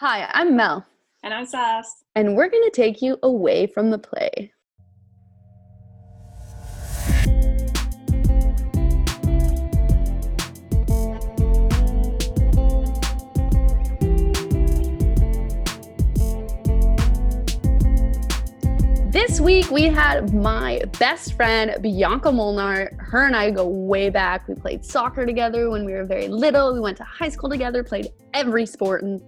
Hi, I'm Mel. And I'm Sass. And we're going to take you away from the play. This week we had my best friend Bianca Molnar. Her and I go way back. We played soccer together when we were very little. We went to high school together, played every sport in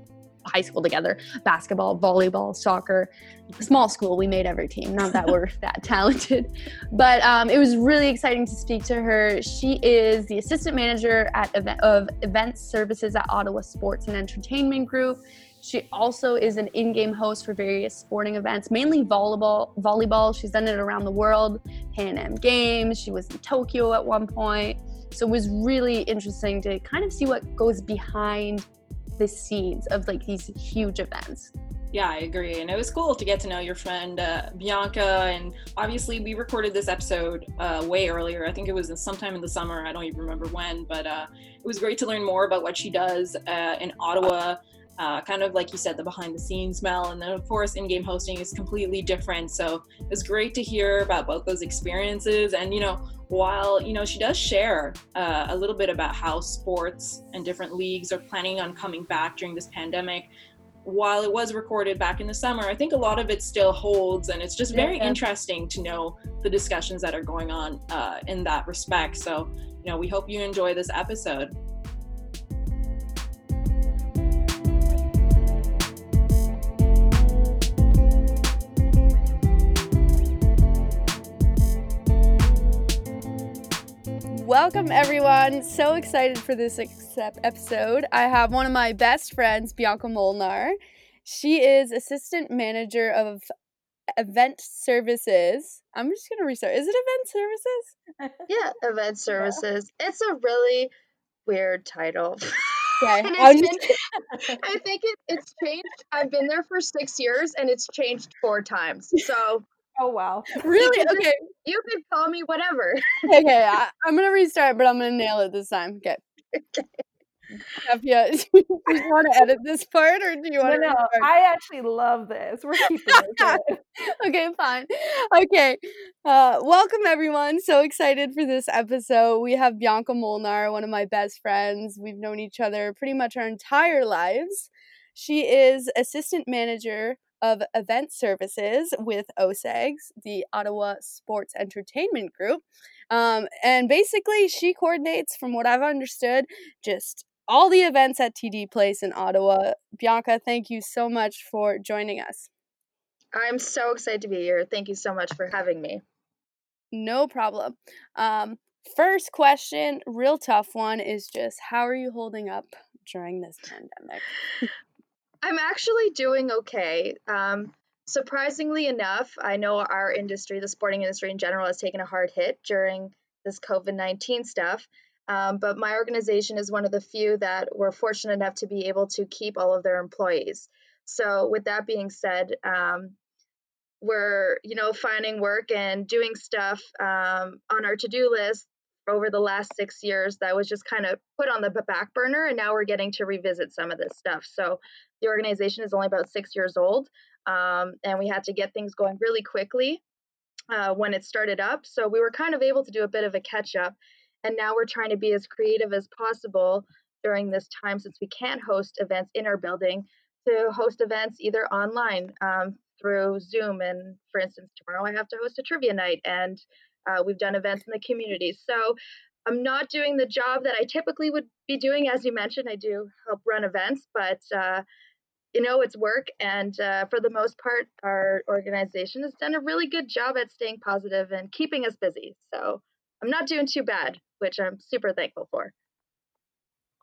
high school together basketball, volleyball, soccer. Small school, we made every team. Not that we're that talented, but um, it was really exciting to speak to her. She is the assistant manager at event, of event services at Ottawa Sports and Entertainment Group. She also is an in-game host for various sporting events, mainly volleyball. Volleyball. She's done it around the world, Pan Am Games. She was in Tokyo at one point. So it was really interesting to kind of see what goes behind the scenes of like these huge events. Yeah, I agree. And it was cool to get to know your friend uh, Bianca. And obviously, we recorded this episode uh, way earlier. I think it was sometime in the summer. I don't even remember when, but uh, it was great to learn more about what she does uh, in Ottawa uh, kind of like you said, the behind the scenes Mel. And then, of course, in game hosting is completely different. So it's great to hear about both those experiences. And, you know, while, you know, she does share uh, a little bit about how sports and different leagues are planning on coming back during this pandemic, while it was recorded back in the summer, I think a lot of it still holds, and it's just very yeah. interesting to know the discussions that are going on uh, in that respect. So, you know, we hope you enjoy this episode. Welcome, everyone. So excited for this episode. I have one of my best friends, Bianca Molnar. She is assistant manager of event services. I'm just going to restart. Is it event services? yeah, event services. Yeah. It's a really weird title. Okay. I think it, it's changed. I've been there for six years and it's changed four times. So Oh wow. Really? Okay. you can call me whatever. okay, I, am gonna restart, but I'm gonna nail it this time. Okay. okay. Do you want to edit this part, or do you want no, to? No, I actually love this. We're keeping it. okay, fine. Okay, uh, welcome everyone. So excited for this episode. We have Bianca Molnar, one of my best friends. We've known each other pretty much our entire lives. She is assistant manager of event services with OSEGS, the Ottawa Sports Entertainment Group. Um, and basically, she coordinates, from what I've understood, just all the events at TD Place in Ottawa. Bianca, thank you so much for joining us. I'm so excited to be here. Thank you so much for having me. No problem. Um, first question, real tough one, is just how are you holding up during this pandemic? I'm actually doing okay. Um, surprisingly enough, I know our industry, the sporting industry in general, has taken a hard hit during this COVID 19 stuff. Um, but my organization is one of the few that were fortunate enough to be able to keep all of their employees. So, with that being said, um, we're you know finding work and doing stuff um, on our to-do list over the last six years that was just kind of put on the back burner and now we're getting to revisit some of this stuff so the organization is only about six years old um, and we had to get things going really quickly uh, when it started up so we were kind of able to do a bit of a catch up and now we're trying to be as creative as possible during this time since we can't host events in our building to host events either online um, through zoom and for instance tomorrow i have to host a trivia night and uh, we've done events in the community. So I'm not doing the job that I typically would be doing. As you mentioned, I do help run events, but uh, you know, it's work. And uh, for the most part, our organization has done a really good job at staying positive and keeping us busy. So I'm not doing too bad, which I'm super thankful for.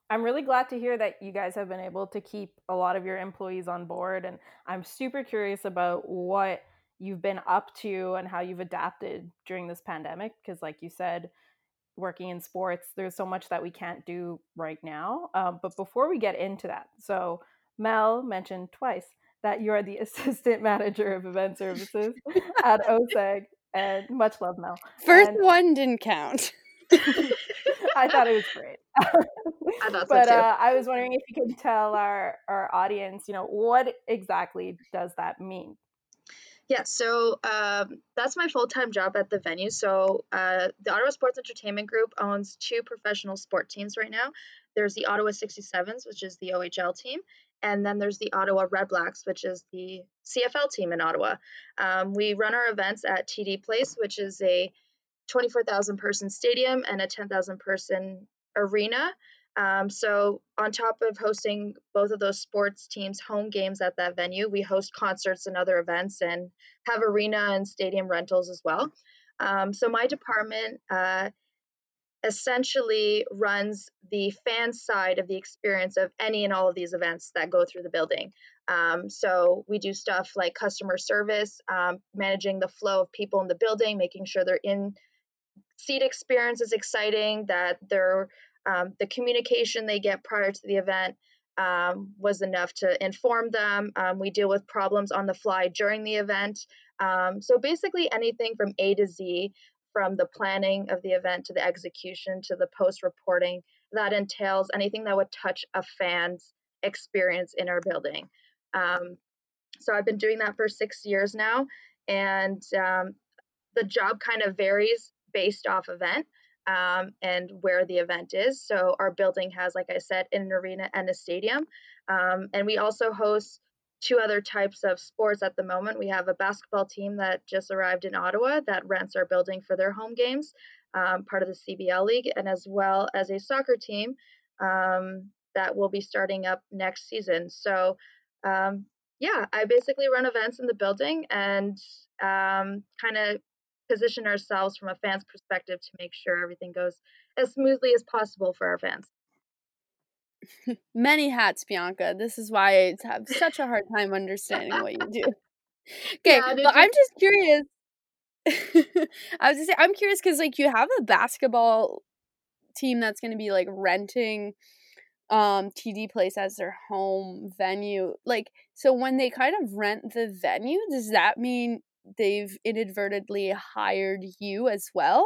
I'm really glad to hear that you guys have been able to keep a lot of your employees on board. And I'm super curious about what you've been up to and how you've adapted during this pandemic because like you said working in sports there's so much that we can't do right now um, but before we get into that so mel mentioned twice that you're the assistant manager of event services at oseg and much love mel first and one didn't count i thought it was great I thought but so too. Uh, I was wondering if you could tell our our audience, you know, what exactly does that mean? Yeah, so um, that's my full time job at the venue. So uh, the Ottawa Sports Entertainment Group owns two professional sport teams right now. There's the Ottawa 67s, which is the OHL team, and then there's the Ottawa Redblacks, which is the CFL team in Ottawa. Um, we run our events at TD Place, which is a 24,000 person stadium and a 10,000 person arena. Um, so, on top of hosting both of those sports teams' home games at that venue, we host concerts and other events and have arena and stadium rentals as well. Um, so, my department uh, essentially runs the fan side of the experience of any and all of these events that go through the building. Um, so we do stuff like customer service, um, managing the flow of people in the building, making sure they're in seat experience is exciting, that they're um, the communication they get prior to the event um, was enough to inform them. Um, we deal with problems on the fly during the event. Um, so basically, anything from A to Z, from the planning of the event to the execution to the post reporting, that entails anything that would touch a fan's experience in our building. Um, so I've been doing that for six years now, and um, the job kind of varies based off event um, and where the event is. So our building has, like I said, an arena and a stadium. Um, and we also host two other types of sports at the moment. We have a basketball team that just arrived in Ottawa that rents our building for their home games, um, part of the CEBL League, and as well as a soccer team um, that will be starting up next season. So, um, yeah, I basically run events in the building and um, kind of position ourselves from a fan's perspective to make sure everything goes as smoothly as possible for our fans. Many hats, Bianca. This is why I have such a hard time understanding what you do. Okay, yeah, but I'm just curious. I was just say I'm curious because like you have a basketball team that's going to be like renting um TD Place as their home venue. Like so when they kind of rent the venue, does that mean they've inadvertently hired you as well?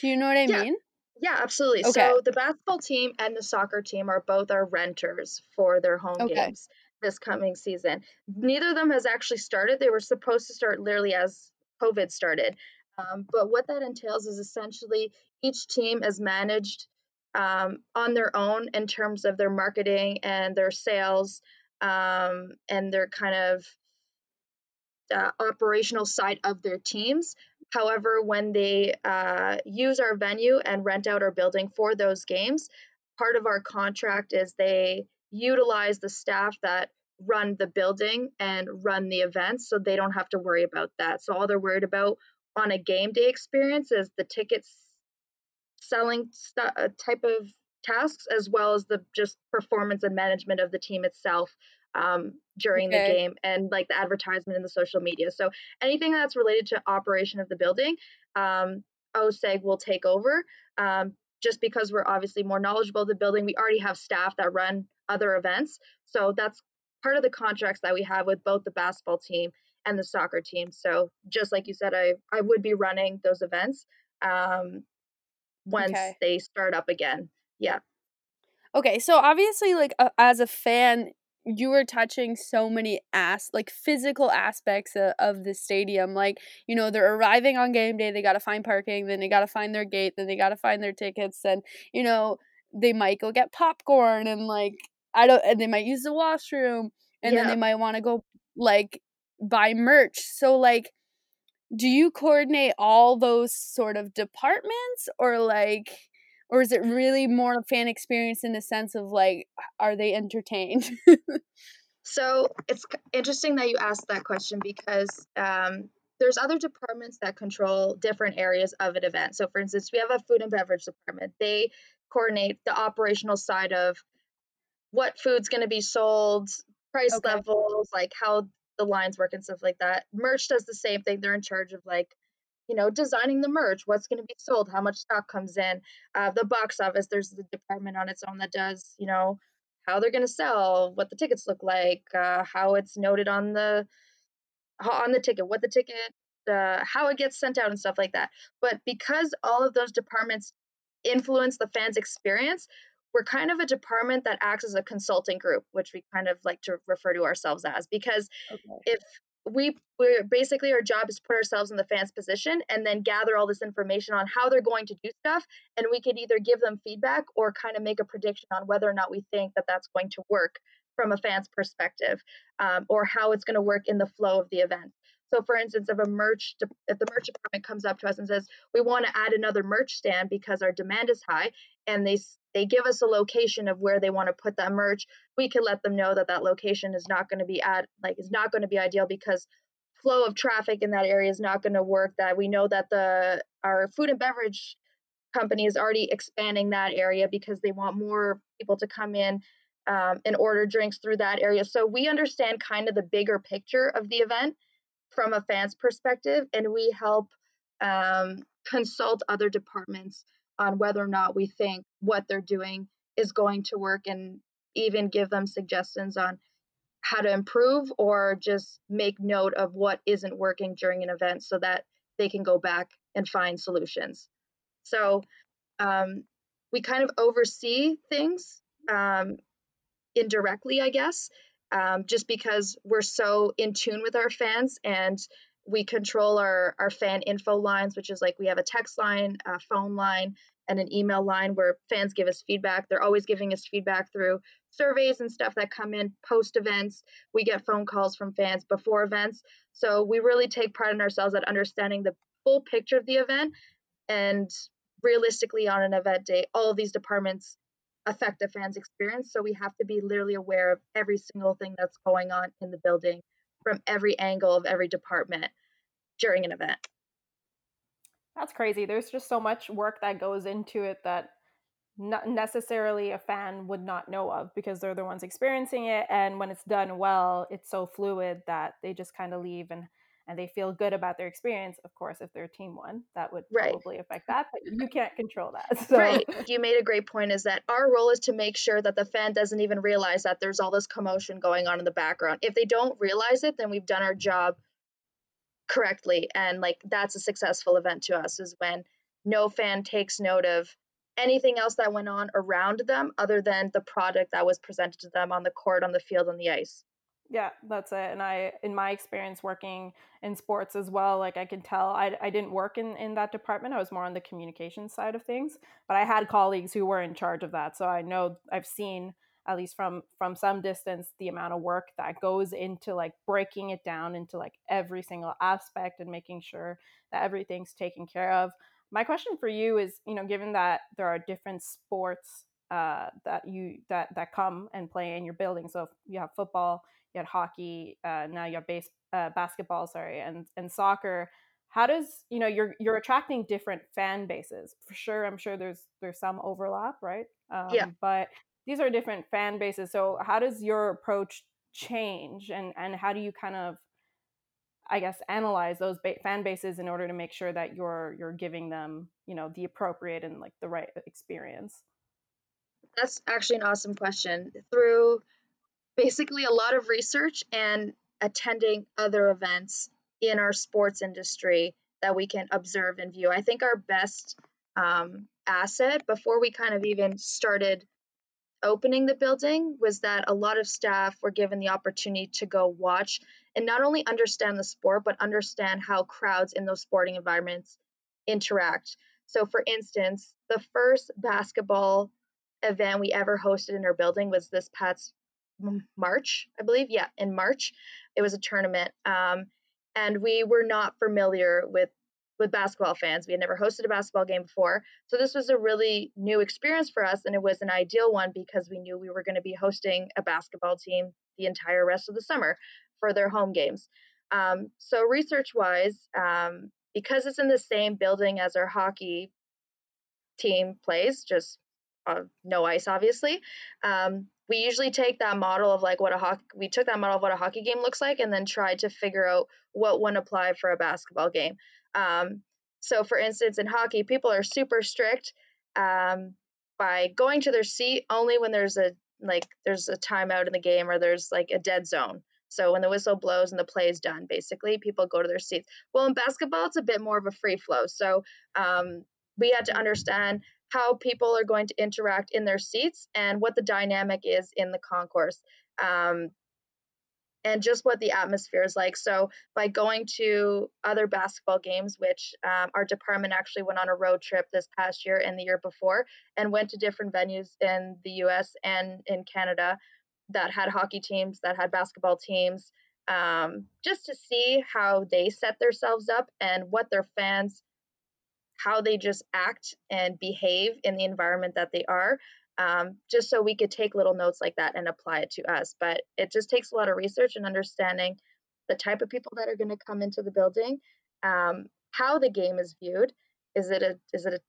Do you know what I yeah. mean? Yeah, absolutely. Okay. So the basketball team and the soccer team are both our renters for their home okay. games this coming season. Neither of them has actually started. They were supposed to start literally as COVID started. Um, but what that entails is essentially each team is managed um, on their own in terms of their marketing and their sales um, and their kind of uh, operational side of their teams. However, when they uh, use our venue and rent out our building for those games, part of our contract is they utilize the staff that run the building and run the events so they don't have to worry about that. So all they're worried about on a game day experience is the tickets selling st- uh, type of tasks as well as the just performance and management of the team itself um, during okay. the game and like the advertisement and the social media. So anything that's related to operation of the building, um, OSEG will take over. Um, just because we're obviously more knowledgeable of the building, we already have staff that run other events. So that's part of the contracts that we have with both the basketball team and the soccer team. So just like you said, I I would be running those events um, once okay. they start up again. Yeah. Okay, so obviously, like uh, as a fan, you were touching so many as like physical aspects of, of the stadium like you know they're arriving on game day they got to find parking then they got to find their gate then they got to find their tickets and you know they might go get popcorn and like i don't and they might use the washroom and yeah. then they might want to go like buy merch so like do you coordinate all those sort of departments or like or is it really more fan experience in the sense of like are they entertained? So it's interesting that you asked that question because um, there's other departments that control different areas of an event. So for instance we have a food and beverage department. They coordinate the operational side of what food's going to be sold price okay. levels like how the lines work and stuff like that. Merch does the same thing. They're in charge of like you know, designing the merch, what's going to be sold, how much stock comes in. Uh, the box office, there's the department on its own that does, you know, how they're going to sell, what the tickets look like, uh, how it's noted on the on the ticket, what the ticket, uh, how it gets sent out, and stuff like that. But because all of those departments influence the fans' experience, we're kind of a department that acts as a consulting group, which we kind of like to refer to ourselves as. Because okay. if we we're basically our job is to put ourselves in the fans position and then gather all this information on how they're going to do stuff and we could either give them feedback or kind of make a prediction on whether or not we think that that's going to work from a fan's perspective um, or how it's going to work in the flow of the event. So for instance if a merch if the merch department comes up to us and says we want to add another merch stand because our demand is high and they they give us a location of where they want to put that merch we can let them know that that location is not going to be at like is not going to be ideal because flow of traffic in that area is not going to work that we know that the our food and beverage company is already expanding that area because they want more people to come in um, and order drinks through that area. So we understand kind of the bigger picture of the event from a fan's perspective and we help um, consult other departments on whether or not we think what they're doing is going to work and even give them suggestions on how to improve or just make note of what isn't working during an event so that they can go back and find solutions. So um, we kind of oversee things um, indirectly, I guess, um, just because we're so in tune with our fans and we control our, our fan info lines, which is like we have a text line, a phone line, and an email line where fans give us feedback. They're always giving us feedback through surveys and stuff that come in post events. We get phone calls from fans before events. So we really take pride in ourselves at understanding the full picture of the event. And realistically, on an event day, all of these departments affect the fans' experience. So we have to be literally aware of every single thing that's going on in the building from every angle of every department during an event. That's crazy. There's just so much work that goes into it that not necessarily a fan would not know of because they're the ones experiencing it and when it's done well it's so fluid that they just kind of leave and and they feel good about their experience of course if their team won that would right. probably affect that but you can't control that so. right you made a great point is that our role is to make sure that the fan doesn't even realize that there's all this commotion going on in the background if they don't realize it then we've done our job correctly and like that's a successful event to us is when no fan takes note of anything else that went on around them other than the product that was presented to them on the court, on the field, on the ice. Yeah, that's it. And I, in my experience working in sports as well, like I can tell, I, I didn't work in, in that department. I was more on the communication side of things, but I had colleagues who were in charge of that. So I know I've seen, at least from from some distance, the amount of work that goes into like breaking it down into like every single aspect and making sure that everything's taken care of my question for you is you know given that there are different sports uh, that you that that come and play in your building so if you have football you had hockey uh, now you have base uh, basketball sorry and and soccer how does you know you're you're attracting different fan bases for sure i'm sure there's there's some overlap right um, yeah but these are different fan bases so how does your approach change and and how do you kind of I guess analyze those ba- fan bases in order to make sure that you're you're giving them you know the appropriate and like the right experience. That's actually an awesome question. Through basically a lot of research and attending other events in our sports industry that we can observe and view. I think our best um, asset before we kind of even started opening the building was that a lot of staff were given the opportunity to go watch and not only understand the sport, but understand how crowds in those sporting environments interact. So, for instance, the first basketball event we ever hosted in our building was this past March, I believe. Yeah, in March, it was a tournament. Um, and we were not familiar with with basketball fans. We had never hosted a basketball game before. So this was a really new experience for us and it was an ideal one because we knew we were going to be hosting a basketball team the entire rest of the summer for their home games. Um, so, research wise, um, because it's in the same building as our hockey team plays, just uh, no ice, obviously. Um, we usually take that model of like what a hockey we took that model of what a hockey game looks like and then tried to figure out what would apply for a basketball game um, so for instance in hockey people are super strict um, by going to their seat only when there's a like there's a timeout in the game or there's like a dead zone so when the whistle blows and the play is done, basically, people go to their seats. Well, in basketball, it's a bit more of a free flow. So um, we had to understand how people are going to interact in their seats and what the dynamic is in the concourse. Um, and just what the atmosphere is like. So, by going to other basketball games, which um, our department actually went on a road trip this past year and the year before, and went to different venues in the US and in Canada that had hockey teams, that had basketball teams, um, just to see how they set themselves up and what their fans, how they just act and behave in the environment that they are um, just so we could take little notes like that and apply it to us. But it just takes a lot of research and understanding the type of people that are going to come into the building, um, how the game is viewed. Is it a is it a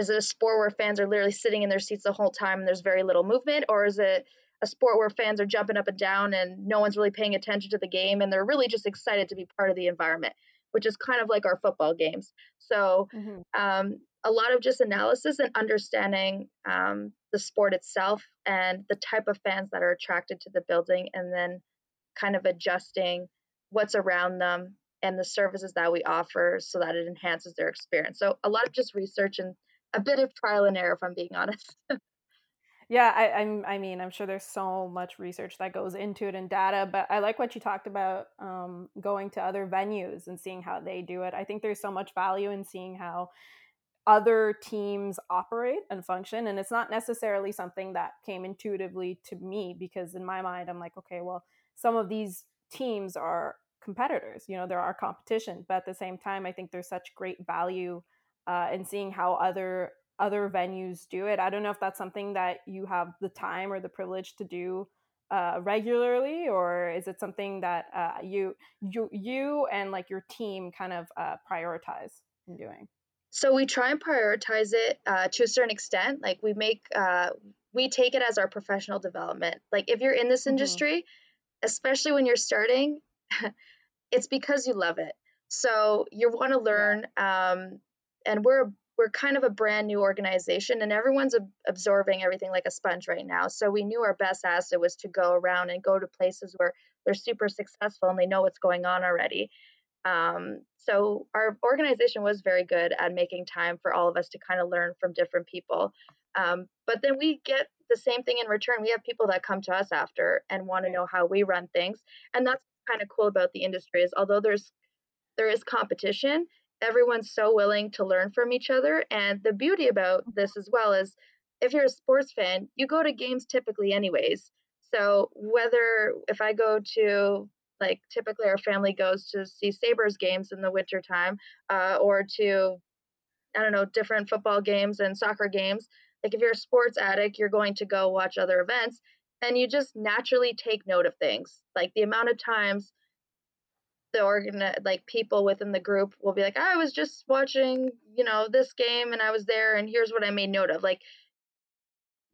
is it a sport where fans are literally sitting in their seats the whole time and there's very little movement, or is it a sport where fans are jumping up and down and no one's really paying attention to the game and they're really just excited to be part of the environment, which is kind of like our football games. So mm-hmm. um, a lot of just analysis and understanding um, the sport itself and the type of fans that are attracted to the building, and then kind of adjusting what's around them and the services that we offer so that it enhances their experience. So, a lot of just research and a bit of trial and error, if I'm being honest. yeah, I, I'm, I mean, I'm sure there's so much research that goes into it and data, but I like what you talked about um, going to other venues and seeing how they do it. I think there's so much value in seeing how other teams operate and function and it's not necessarily something that came intuitively to me because in my mind i'm like okay well some of these teams are competitors you know there are competition but at the same time i think there's such great value uh, in seeing how other other venues do it i don't know if that's something that you have the time or the privilege to do uh, regularly or is it something that uh, you you you and like your team kind of uh, prioritize in doing so we try and prioritize it uh, to a certain extent. Like we make, uh, we take it as our professional development. Like if you're in this mm-hmm. industry, especially when you're starting, it's because you love it. So you want to learn, um, and we're we're kind of a brand new organization, and everyone's ab- absorbing everything like a sponge right now. So we knew our best asset was to go around and go to places where they're super successful and they know what's going on already. Um, so our organization was very good at making time for all of us to kind of learn from different people. Um, but then we get the same thing in return. We have people that come to us after and want to know how we run things, and that's kind of cool about the industry is although there's there is competition, everyone's so willing to learn from each other. And the beauty about this as well is if you're a sports fan, you go to games typically anyways. So whether if I go to like typically our family goes to see Sabres games in the wintertime uh, or to, I don't know, different football games and soccer games. Like if you're a sports addict, you're going to go watch other events and you just naturally take note of things. Like the amount of times the organ like people within the group will be like, I was just watching, you know, this game and I was there and here's what I made note of. Like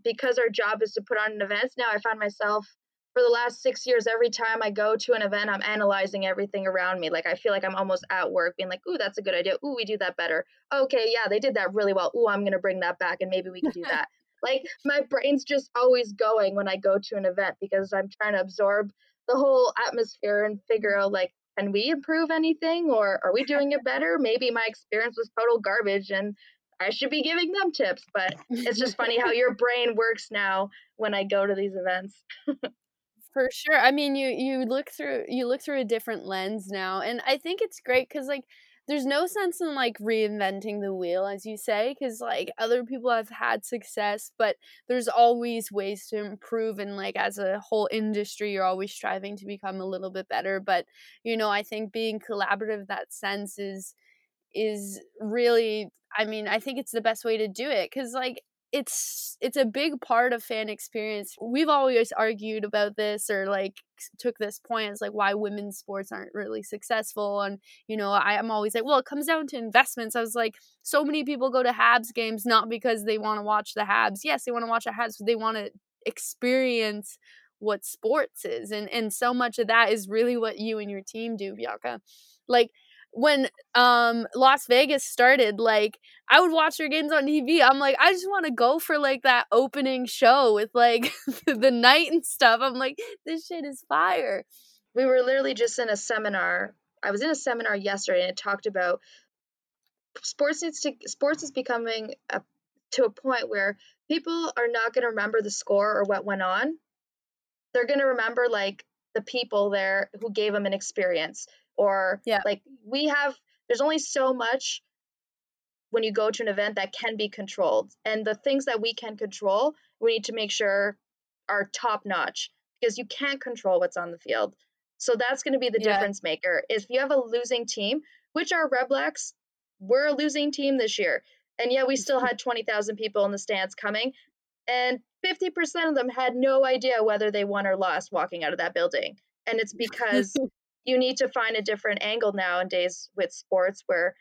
because our job is to put on an event, now I find myself for the last six years, every time I go to an event, I'm analyzing everything around me. Like I feel like I'm almost at work, being like, "Ooh, that's a good idea. Ooh, we do that better. Okay, yeah, they did that really well. Ooh, I'm gonna bring that back, and maybe we can do that." like my brain's just always going when I go to an event because I'm trying to absorb the whole atmosphere and figure out like, can we improve anything, or are we doing it better? Maybe my experience was total garbage, and I should be giving them tips. But it's just funny how your brain works now when I go to these events. for sure i mean you you look through you look through a different lens now and i think it's great because like there's no sense in like reinventing the wheel as you say because like other people have had success but there's always ways to improve and like as a whole industry you're always striving to become a little bit better but you know i think being collaborative that sense is is really i mean i think it's the best way to do it because like it's it's a big part of fan experience. We've always argued about this or like took this point as like why women's sports aren't really successful and you know I am always like well it comes down to investments. I was like so many people go to Habs games not because they want to watch the Habs. Yes, they want to watch the Habs, but they want to experience what sports is and and so much of that is really what you and your team do, Bianca. Like when um Las Vegas started, like I would watch their games on TV. I'm like, I just want to go for like that opening show with like the knight and stuff. I'm like, this shit is fire. We were literally just in a seminar. I was in a seminar yesterday and it talked about sports needs to sports is becoming a to a point where people are not going to remember the score or what went on. They're going to remember like the people there who gave them an experience or Yeah. like we have there's only so much when you go to an event that can be controlled and the things that we can control we need to make sure are top notch because you can't control what's on the field so that's going to be the Yeah. difference maker if you have a losing team which our Redblacks were a losing team this year and yet we still had 20000 people in the stands coming and 50% of them had no idea whether they won or lost walking out of that building and it's because you need to find a different angle nowadays with sports where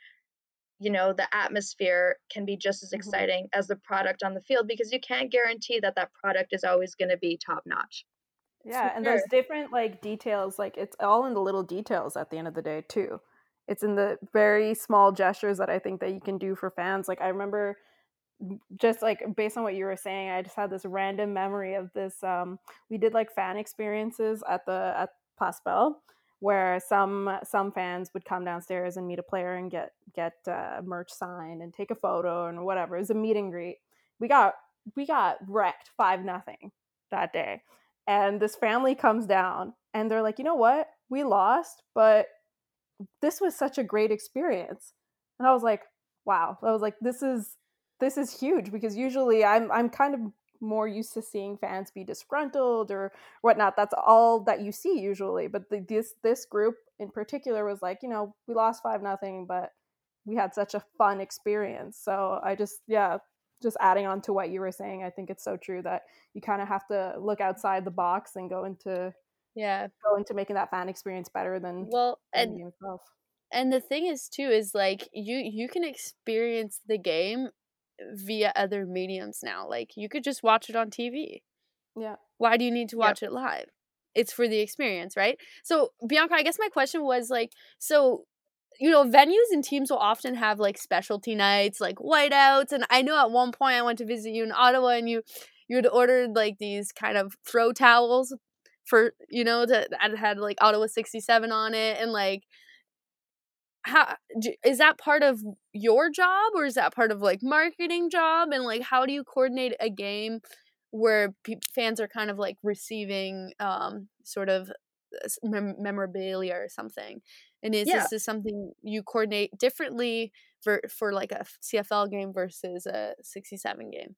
you know the atmosphere can be just as Mhm. exciting as the product on the field because you can't guarantee that that product is always going to be top notch Yeah, and sure. there's different like details. Like it's all in the little details at the end of the day too. It's in the very small gestures that I think that you can do for fans. Like I remember just like based on what you were saying, I just had this random memory of this. Um, we did like fan experiences at the at Paspel, where some some fans would come downstairs and meet a player and get get uh, merch signed and take a photo and whatever. It was a meet and greet. We got we got wrecked five nothing that day, and this family comes down and they're like, you know what, we lost, but this was such a great experience, and I was like, wow. I was like, this is this is huge because usually I'm I'm kind of more used to seeing fans be disgruntled or whatnot. That's all that you see usually. But the, this this group in particular was like, you know, we lost five nothing, but we had such a fun experience. So I just yeah, just adding on to what you were saying, I think it's so true that you kind of have to look outside the box and go into yeah. go into making that fan experience better than, Well, and and the thing is too is like you you can experience the game via other mediums now. Like you could just watch it on TV. Yeah. Why do you need to Yep. watch it live? It's for the experience, right? So, Bianca, I guess my question was like, so you know, venues and teams will often have like specialty nights, like whiteouts. And I know at one point I went to visit you in Ottawa, and you you had ordered like these kind of throw towels for you know that that had like Ottawa sixty seven on it, and like how is that part of your job or is that part of like marketing job and like how do you coordinate a game where pe- fans are kind of like receiving um sort of mem- memorabilia or something and is Yeah. this is something you coordinate differently for for like a CFL game versus a 67 game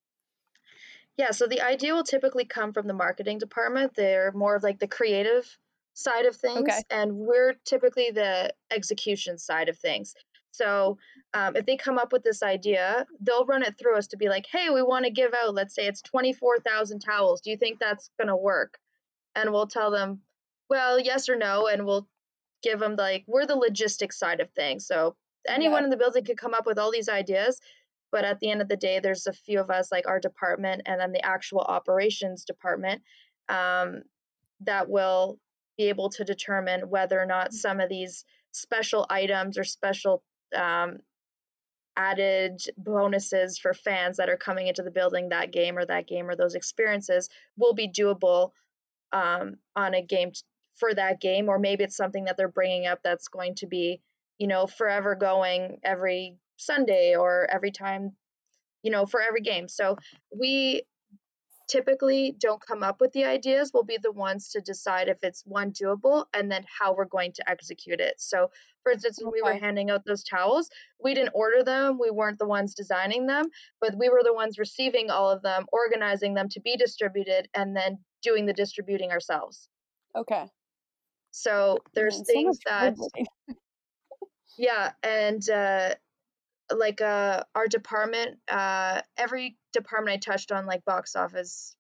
Yeah, so the idea will typically come from the marketing department. They're more of like the creative side of things, Okay. and we're typically the execution side of things. So um, if they come up with this idea, they'll run it through us to be like, hey, we want to give out, let's say it's 24,000 towels. Do you think that's going to work? And we'll tell them, well, yes or no. And we'll give them like, we're the logistics side of things. So anyone in the building could come up with all these ideas. But at the end of the day, there's a few of us, like our department and then the actual operations department, um, that will be able to determine whether or not some of these special items or special um, added bonuses for fans that are coming into the building that game or that game or those experiences will be doable um, on a game t- for that game or maybe it's something that they're bringing up that's going to be you know forever going every sunday or every time you know for every game. So we typically don't come up with the ideas we'll be the ones to decide if it's one doable and then how we're going to execute it. So for instance when we were handing out those towels we didn't order them we weren't the ones designing them but we were the ones receiving all of them organizing them to be distributed and then doing the distributing ourselves. Okay. So there's Man, things much that yeah and uh like uh our department uh every department i touched on like box office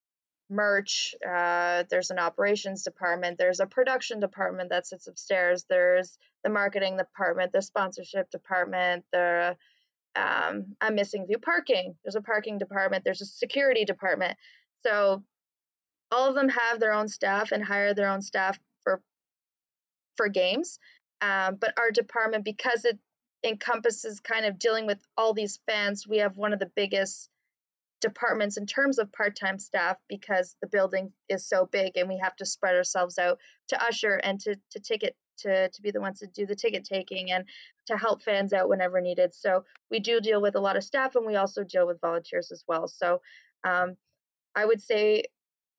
merch uh there's an operations department there's a production department that sits upstairs there's the marketing department the sponsorship department the um i'm missing view parking there's a parking department there's a security department. So all of them have their own staff and hire their own staff for for games um, but our department because it encompasses kind of dealing with all these fans we have one of the biggest departments in terms of part-time staff because the building is so big and we have to spread ourselves out to usher and to, to ticket to to be the ones to do the ticket taking and to help fans out whenever needed. So we do deal with a lot of staff and we also deal with volunteers as well. So um, I would say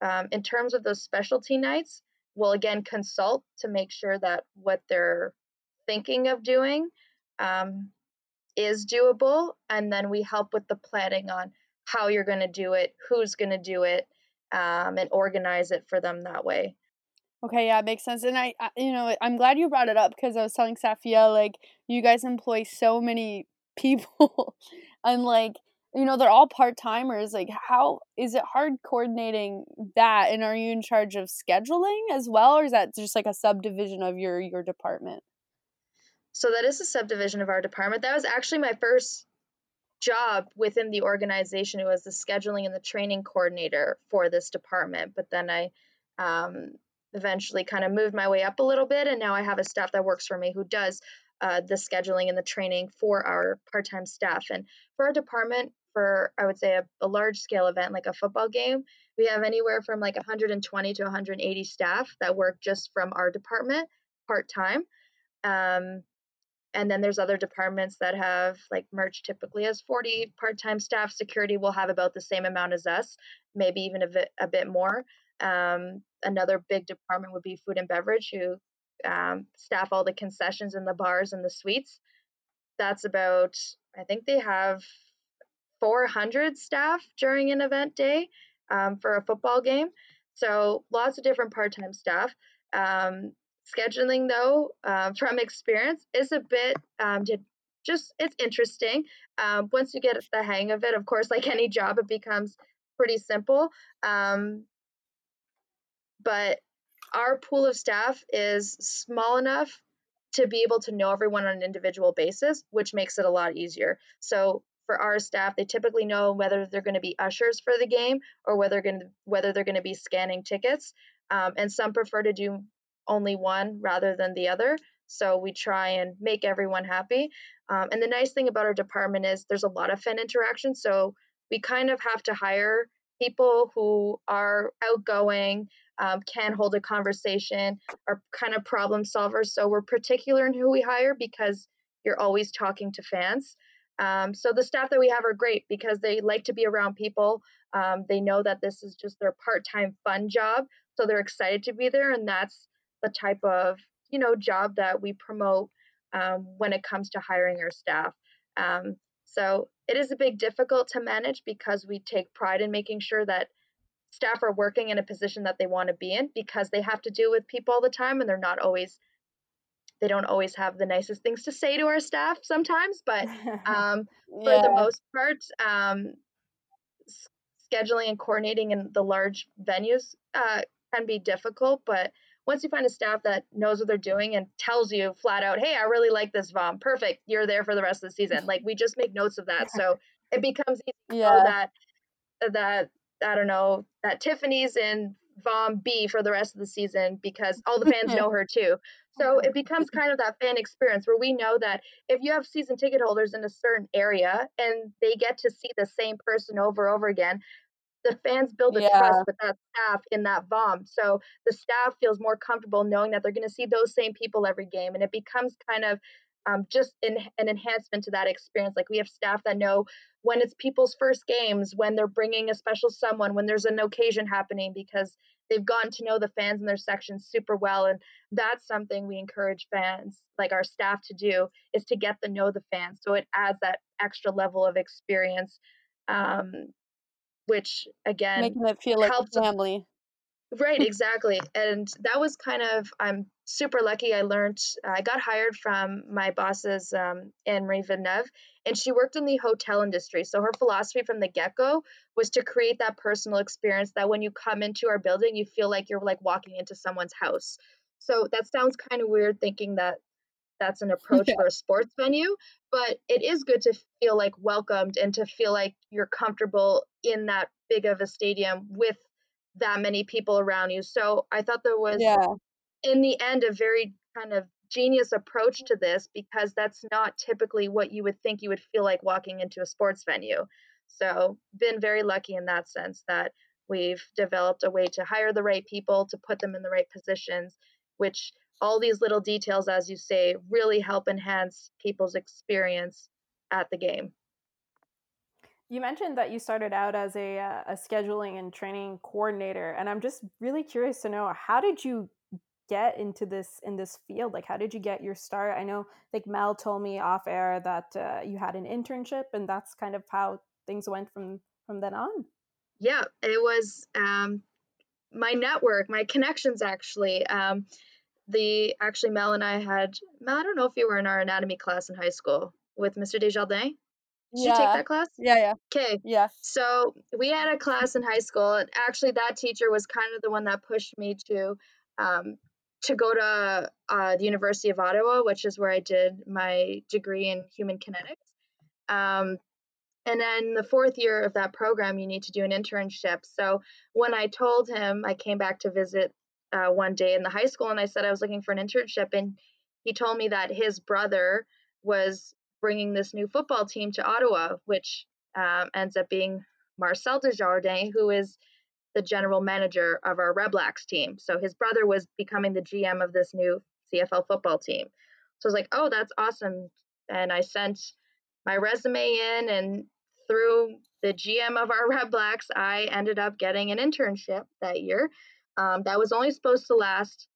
um, in terms of those specialty nights, we'll again consult to make sure that what they're thinking of doing um, is doable, and then we help with the planning on how you're going to do it, who's going to do it, um, and organize it for them that way. Okay, yeah, it makes sense. And I, I you know, I'm glad you brought it up because I was telling Safia like you guys employ so many people, and like you know they're all part timers. Like, how is it hard coordinating that? And are you in charge of scheduling as well, or is that just like a subdivision of your your department? So that is a subdivision of our department. That was actually my first job within the organization. It was the scheduling and the training coordinator for this department. But then I um, eventually kind of moved my way up a little bit, and now I have a staff that works for me who does uh, the scheduling and the training for our part-time staff. And for our department, for I would say a, a large scale event like a football game, we have anywhere from like 120 to 180 staff that work just from our department part time. Um, and then there's other departments that have like merch typically has 40 part-time staff. Security will have about the same amount as us maybe even a bit, a bit more. Um, another big department would be food and beverage who um, staff all the concessions and the bars and the suites. That's about i think they have 400 staff during an event day um, for a football game. So lots of different part-time staff. Um, Scheduling, though, uh, from experience, is a bit um, just it's interesting. Um, once you get the hang of it, of course, like any job, it becomes pretty simple. Um, but our pool of staff is small enough to be able to know everyone on an individual basis, which makes it a lot easier. So for our staff, they typically know whether they're going to be ushers for the game or whether going whether they're going to be scanning tickets. Um, and some prefer to do only one rather than the other. So we try and make everyone happy. Um, and the nice thing about our department is there's a lot of fan interaction. So we kind of have to hire people who are outgoing, um, can hold a conversation, are kind of problem solvers. So we're particular in who we hire because you're always talking to fans. Um, so the staff that we have are great because they like to be around people. Um, they know that this is just their part-time fun job, so they're excited to be there, and that's the type of you know job that we promote um, when it comes to hiring our staff. Um, so it is a big difficult to manage because we take pride in making sure that staff are working in a position that they want to be in because they have to deal with people all the time and they're not always they don't always have the nicest things to say to our staff sometimes but um, for yeah. the most part um, scheduling and coordinating in the large venues uh, can be difficult but once you find a staff that knows what they're doing and tells you flat out, hey, I really like this VOM, perfect, you're there for the rest of the season. Like we just make notes of that. So it becomes easy yeah. that uh, that I don't know, that Tiffany's in VOM B for the rest of the season because all the fans know her too. So it becomes kind of that fan experience where we know that if you have season ticket holders in a certain area and they get to see the same person over and over again, the fans build a yeah. trust with that staff in that VOM. So the staff feels more comfortable knowing that they're going to see those same people every game. And it becomes kind of um, just in, an enhancement to that experience. Like we have staff that know when it's people's first games, when they're bringing a special someone, when there's an occasion happening, because they've gotten to know the fans in their section super well. And that's something we encourage fans, like our staff, to do is to get to know the fans. So it adds that extra level of experience um, which again making it feel like family. Right, exactly. And that was kind of I'm super lucky. I learned I got hired from my boss's um, Anne Marie Villeneuve, and she worked in the hotel industry. So her philosophy from the get go was to create that personal experience that when you come into our building, you feel like you're like walking into someone's house. So that sounds kind of weird thinking that that's an approach yeah. for a sports venue but it is good to feel like welcomed and to feel like you're comfortable in that big of a stadium with that many people around you so i thought there was yeah. in the end a very kind of genius approach to this because that's not typically what you would think you would feel like walking into a sports venue so been very lucky in that sense that we've developed a way to hire the right people to put them in the right positions which all these little details, as you say, really help enhance people's experience at the game. You mentioned that you started out as a, uh, a scheduling and training coordinator, and I'm just really curious to know how did you get into this in this field? Like, how did you get your start? I know, like Mel told me off air that uh, you had an internship, and that's kind of how things went from from then on. Yeah, it was um, my network, my connections actually. Um, the actually Mel and I had Mel, I don't know if you were in our anatomy class in high school with Mr. Desjardins. Did yeah. you take that class? Yeah, yeah. Okay. Yeah. So we had a class in high school, and actually that teacher was kind of the one that pushed me to um, to go to uh, the University of Ottawa, which is where I did my degree in human kinetics. Um, and then the fourth year of that program, you need to do an internship. So when I told him, I came back to visit uh, one day in the high school and I said I was looking for an internship. And he told me that his brother was bringing this new football team to Ottawa, which um, ends up being Marcel Desjardins, who is the general manager of our Redblacks team. So his brother was becoming the GM of this new CFL football team. So I was like, oh, that's awesome. And I sent my resume in, and through the GM of our Redblacks, I ended up getting an internship that year. Um, that was only supposed to last,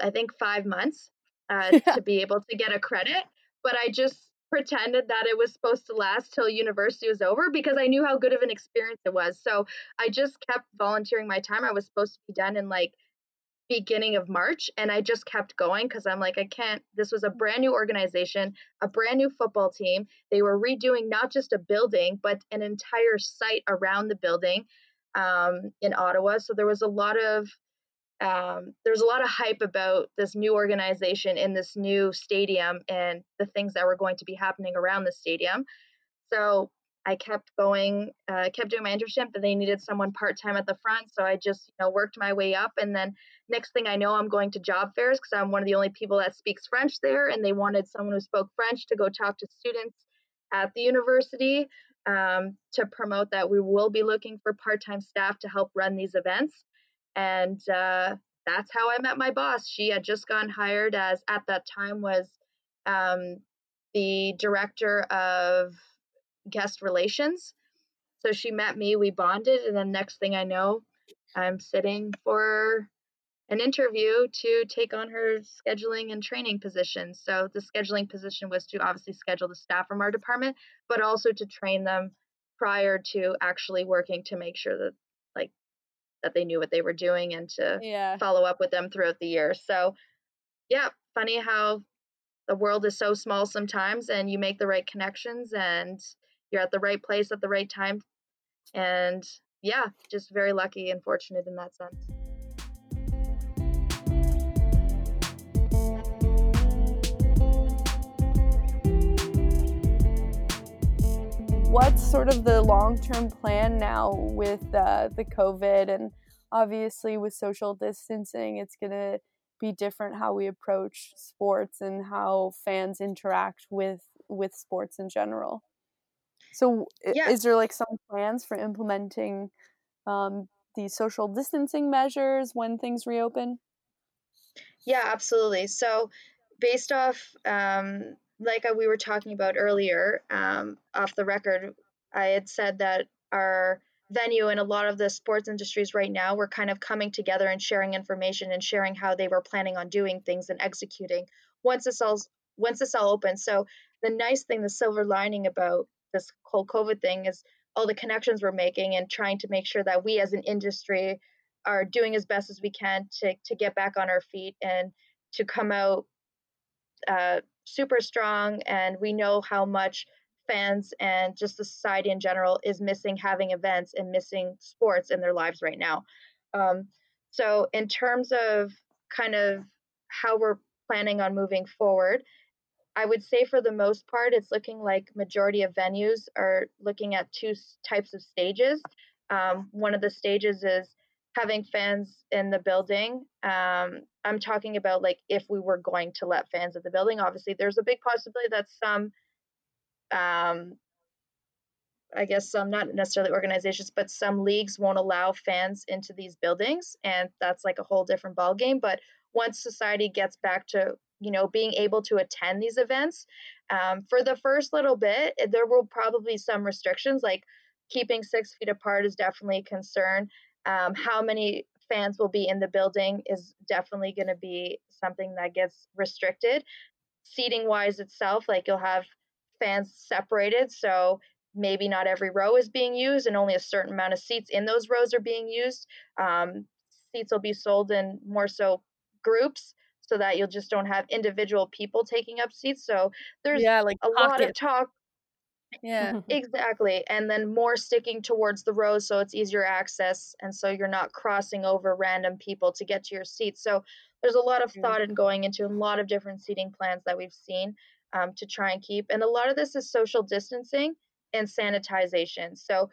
I think, five months uh, yeah. to be able to get a credit. But I just pretended that it was supposed to last till university was over because I knew how good of an experience it was. So I just kept volunteering my time. I was supposed to be done in like beginning of March and I just kept going because I'm like I can't this was a brand new organization, a brand new football team. They were redoing not just a building but an entire site around the building um, in Ottawa. So there was a lot of um, there's a lot of hype about this new organization in this new stadium and the things that were going to be happening around the stadium. So I kept going, uh, kept doing my internship, but they needed someone part time at the front. So I just, you know, worked my way up. And then next thing I know, I'm going to job fairs because I'm one of the only people that speaks French there. And they wanted someone who spoke French to go talk to students at the university um, to promote that we will be looking for part time staff to help run these events. And uh, that's how I met my boss. She had just gotten hired as, at that time, was um, the director of guest relations. So she met me, we bonded, and then next thing I know, I'm sitting for an interview to take on her scheduling and training position. So the scheduling position was to obviously schedule the staff from our department, but also to train them prior to actually working to make sure that like that they knew what they were doing and to yeah. follow up with them throughout the year. So yeah, funny how the world is so small sometimes and you make the right connections and you're at the right place at the right time. And yeah, just very lucky and fortunate in that sense. What's sort of the long-term plan now with uh, the COVID and obviously with social distancing, it's going to be different how we approach sports and how fans interact with with sports in general. So, yeah. is there like some plans for implementing um, these social distancing measures when things reopen? Yeah, absolutely. So, based off um, like uh, we were talking about earlier, um, off the record, I had said that our venue and a lot of the sports industries right now were kind of coming together and sharing information and sharing how they were planning on doing things and executing once this all once this all opens. So the nice thing, the silver lining about this whole COVID thing is all the connections we're making and trying to make sure that we as an industry are doing as best as we can to to get back on our feet and to come out uh, super strong and we know how much fans and just the society in general is missing having events and missing sports in their lives right now. Um, so in terms of kind of how we're planning on moving forward i would say for the most part it's looking like majority of venues are looking at two types of stages. Um, one of the stages is having fans in the building. Um, I'm talking about like if we were going to let fans in the building. Obviously, there's a big possibility that some, um, I guess some not necessarily organizations, but some leagues won't allow fans into these buildings, and that's like a whole different ball game. But once society gets back to you know being able to attend these events um, for the first little bit there will probably some restrictions like keeping six feet apart is definitely a concern um, how many fans will be in the building is definitely going to be something that gets restricted. Seating wise itself like you'll have fans separated so maybe not every row is being used and only a certain amount of seats in those rows are being used. Um, seats will be sold in more so groups so that you'll just don't have individual people taking up seats so there's yeah, like a lot of talk yeah exactly and then more sticking towards the rows so it's easier access and so you're not crossing over random people to get to your seat. so there's a lot of thought in going into a lot of different seating plans that we've seen um, to try and keep and a lot of this is social distancing and sanitization so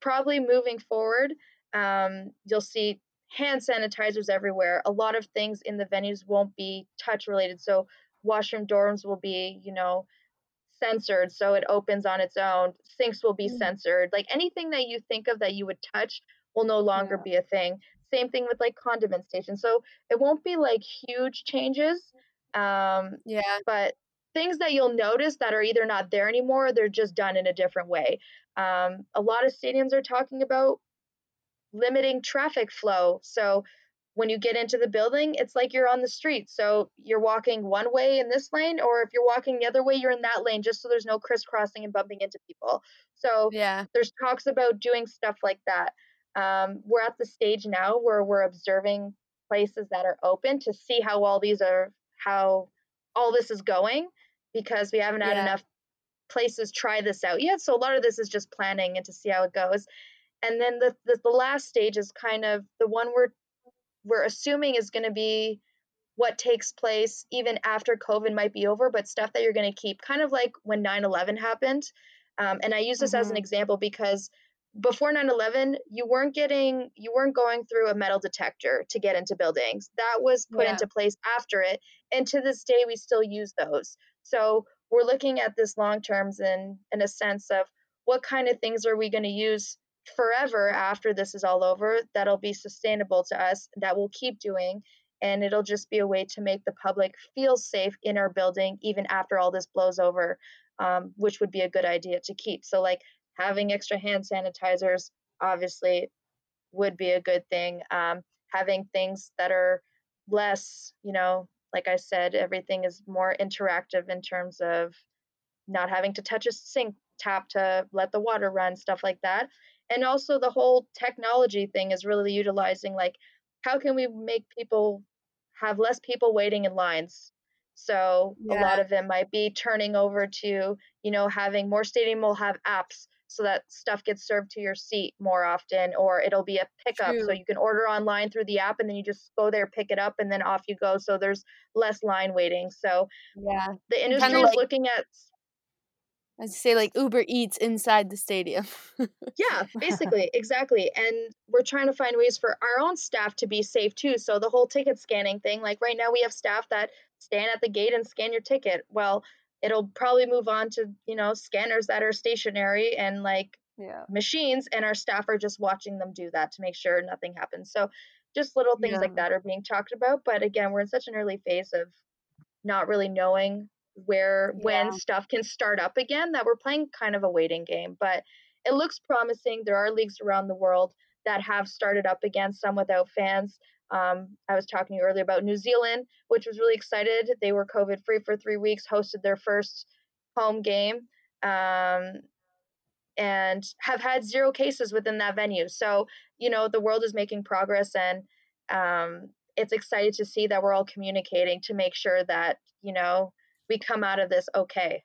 probably moving forward um, you'll see hand sanitizers everywhere a lot of things in the venues won't be touch related so washroom dorms will be you know censored so it opens on its own sinks will be mm. censored like anything that you think of that you would touch will no longer yeah. be a thing same thing with like condiment stations so it won't be like huge changes um yeah but things that you'll notice that are either not there anymore they're just done in a different way um a lot of stadiums are talking about limiting traffic flow so when you get into the building, it's like you're on the street. So you're walking one way in this lane, or if you're walking the other way, you're in that lane just so there's no crisscrossing and bumping into people. So yeah, there's talks about doing stuff like that. Um, we're at the stage now where we're observing places that are open to see how all these are, how all this is going, because we haven't had yeah. enough places try this out yet. So a lot of this is just planning and to see how it goes. And then the, the, the last stage is kind of the one we're we're assuming is going to be what takes place even after COVID might be over, but stuff that you're going to keep, kind of like when 9 11 happened. Um, and I use this mm-hmm. as an mm-hmm. example because before 9-11 you weren't getting you weren't going through a metal detector to get into buildings that was put yeah. into place after it and to this day we still use those so we're looking at this long terms in in a sense of what kind of things are we going to use forever after this is all over that'll be sustainable to us that we'll keep doing and it'll just be a way to make the public feel safe in our building even after all this blows over um, which would be a good idea to keep. So like having extra hand sanitizers obviously would be a good thing um, having things that are less you know like i said everything is more interactive in terms of not having to touch a sink tap to let the water run stuff like that and also the whole technology thing is really utilizing like how can we make people have less people waiting in lines? So yeah. a lot of them might be turning over to you know having more stadium will have apps so that stuff gets served to your seat more often or it'll be a pickup. True. so you can order online through the app and then you just go there pick it up and then off you go. So there's less line waiting. So yeah. the industry is like, looking at I say like Uber Eats inside the stadium. yeah, basically, exactly. And we're trying to find ways for our own staff to be safe too. So the whole ticket scanning thing, like right now we have staff that stand at the gate and scan your ticket. Well, it'll probably move on to, you know, scanners that are stationary and like yeah. machines and our staff are just watching them do that to make sure nothing happens. So just little things yeah. like that are being talked about, but again, we're in such an early phase of not really knowing where yeah. when stuff can start up again that we're playing kind of a waiting game but it looks promising. There are leagues around the world that have started up again some without fans. Um, i was talking to you earlier about new zealand which was really excited. They were covid free for three weeks hosted their first home game um, and have had zero cases within that venue. So you know the world is making progress and um, it's excited to see that we're all communicating to make sure that you know we come out of this okay.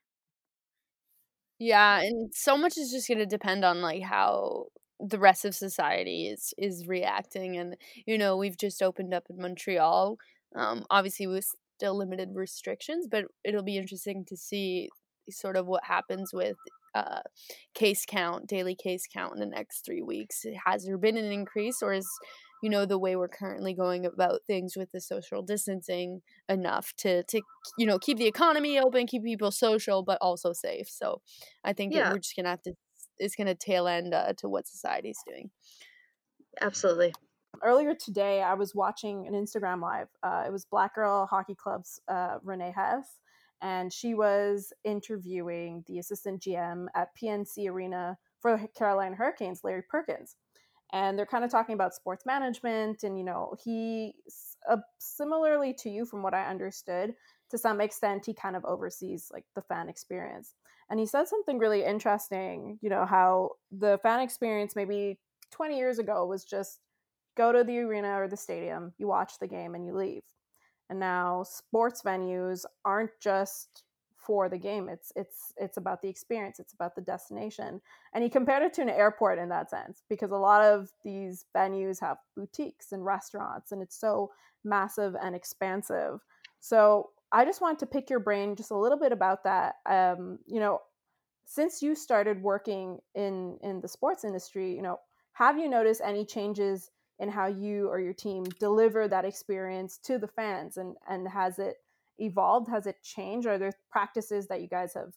Yeah, and so much is just going to depend on like how the rest of society is is reacting and you know, we've just opened up in Montreal. Um obviously with still limited restrictions, but it'll be interesting to see sort of what happens with uh, case count, daily case count in the next three weeks. Has there been an increase, or is you know the way we're currently going about things with the social distancing enough to to you know keep the economy open keep people social but also safe so i think yeah. we're just gonna have to it's gonna tail end uh, to what society's doing absolutely Earlier today, I was watching an Instagram live. Uh, it was Black Girl Hockey Club's uh, Renee Hess, and she was interviewing the assistant GM at PNC Arena for the Carolina Hurricanes, Larry Perkins. And they're kind of talking about sports management. And, you know, he, uh, similarly to you, from what I understood, to some extent, he kind of oversees like the fan experience. And he said something really interesting, you know, how the fan experience maybe 20 years ago was just go to the arena or the stadium, you watch the game, and you leave. And now sports venues aren't just for the game. It's it's it's about the experience. It's about the destination. And he compared it to an airport in that sense because a lot of these venues have boutiques and restaurants, and it's so massive and expansive. So I just wanted to pick your brain just a little bit about that. Um, you know, since you started working in in the sports industry, you know, have you noticed any changes in how you or your team deliver that experience to the fans and and has it evolved? Has it changed? Are there practices that you guys have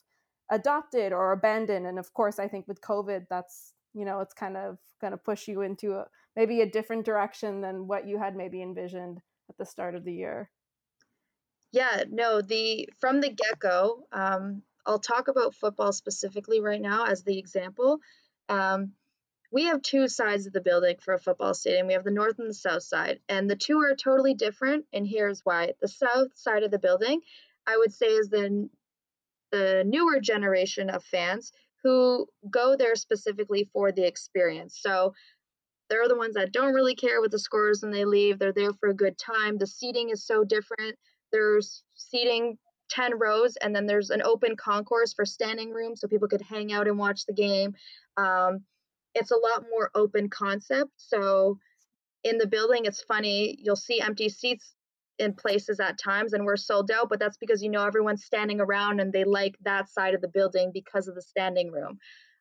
adopted or abandoned? And of course i think with covid that's you know it's kind of going to push you into a, maybe a different direction than what you had maybe envisioned at the start of the year. Yeah no the from the get-go um, i'll talk about football specifically right now as the example. Um, we have two sides of the building for a football stadium. We have the north and the south side, and the two are totally different. And here's why: the south side of the building, I would say, is the the newer generation of fans who go there specifically for the experience. So they're the ones that don't really care what the scores when they leave. They're there for a good time. The seating is so different. There's seating 10 rows and then there's an open concourse for standing room so people could hang out and watch the game. Um, it's a lot more open concept. So in the building, it's funny, you'll see empty seats in places at times and we're sold out, but that's because you know everyone's standing around and they like that side of the building because of the standing room.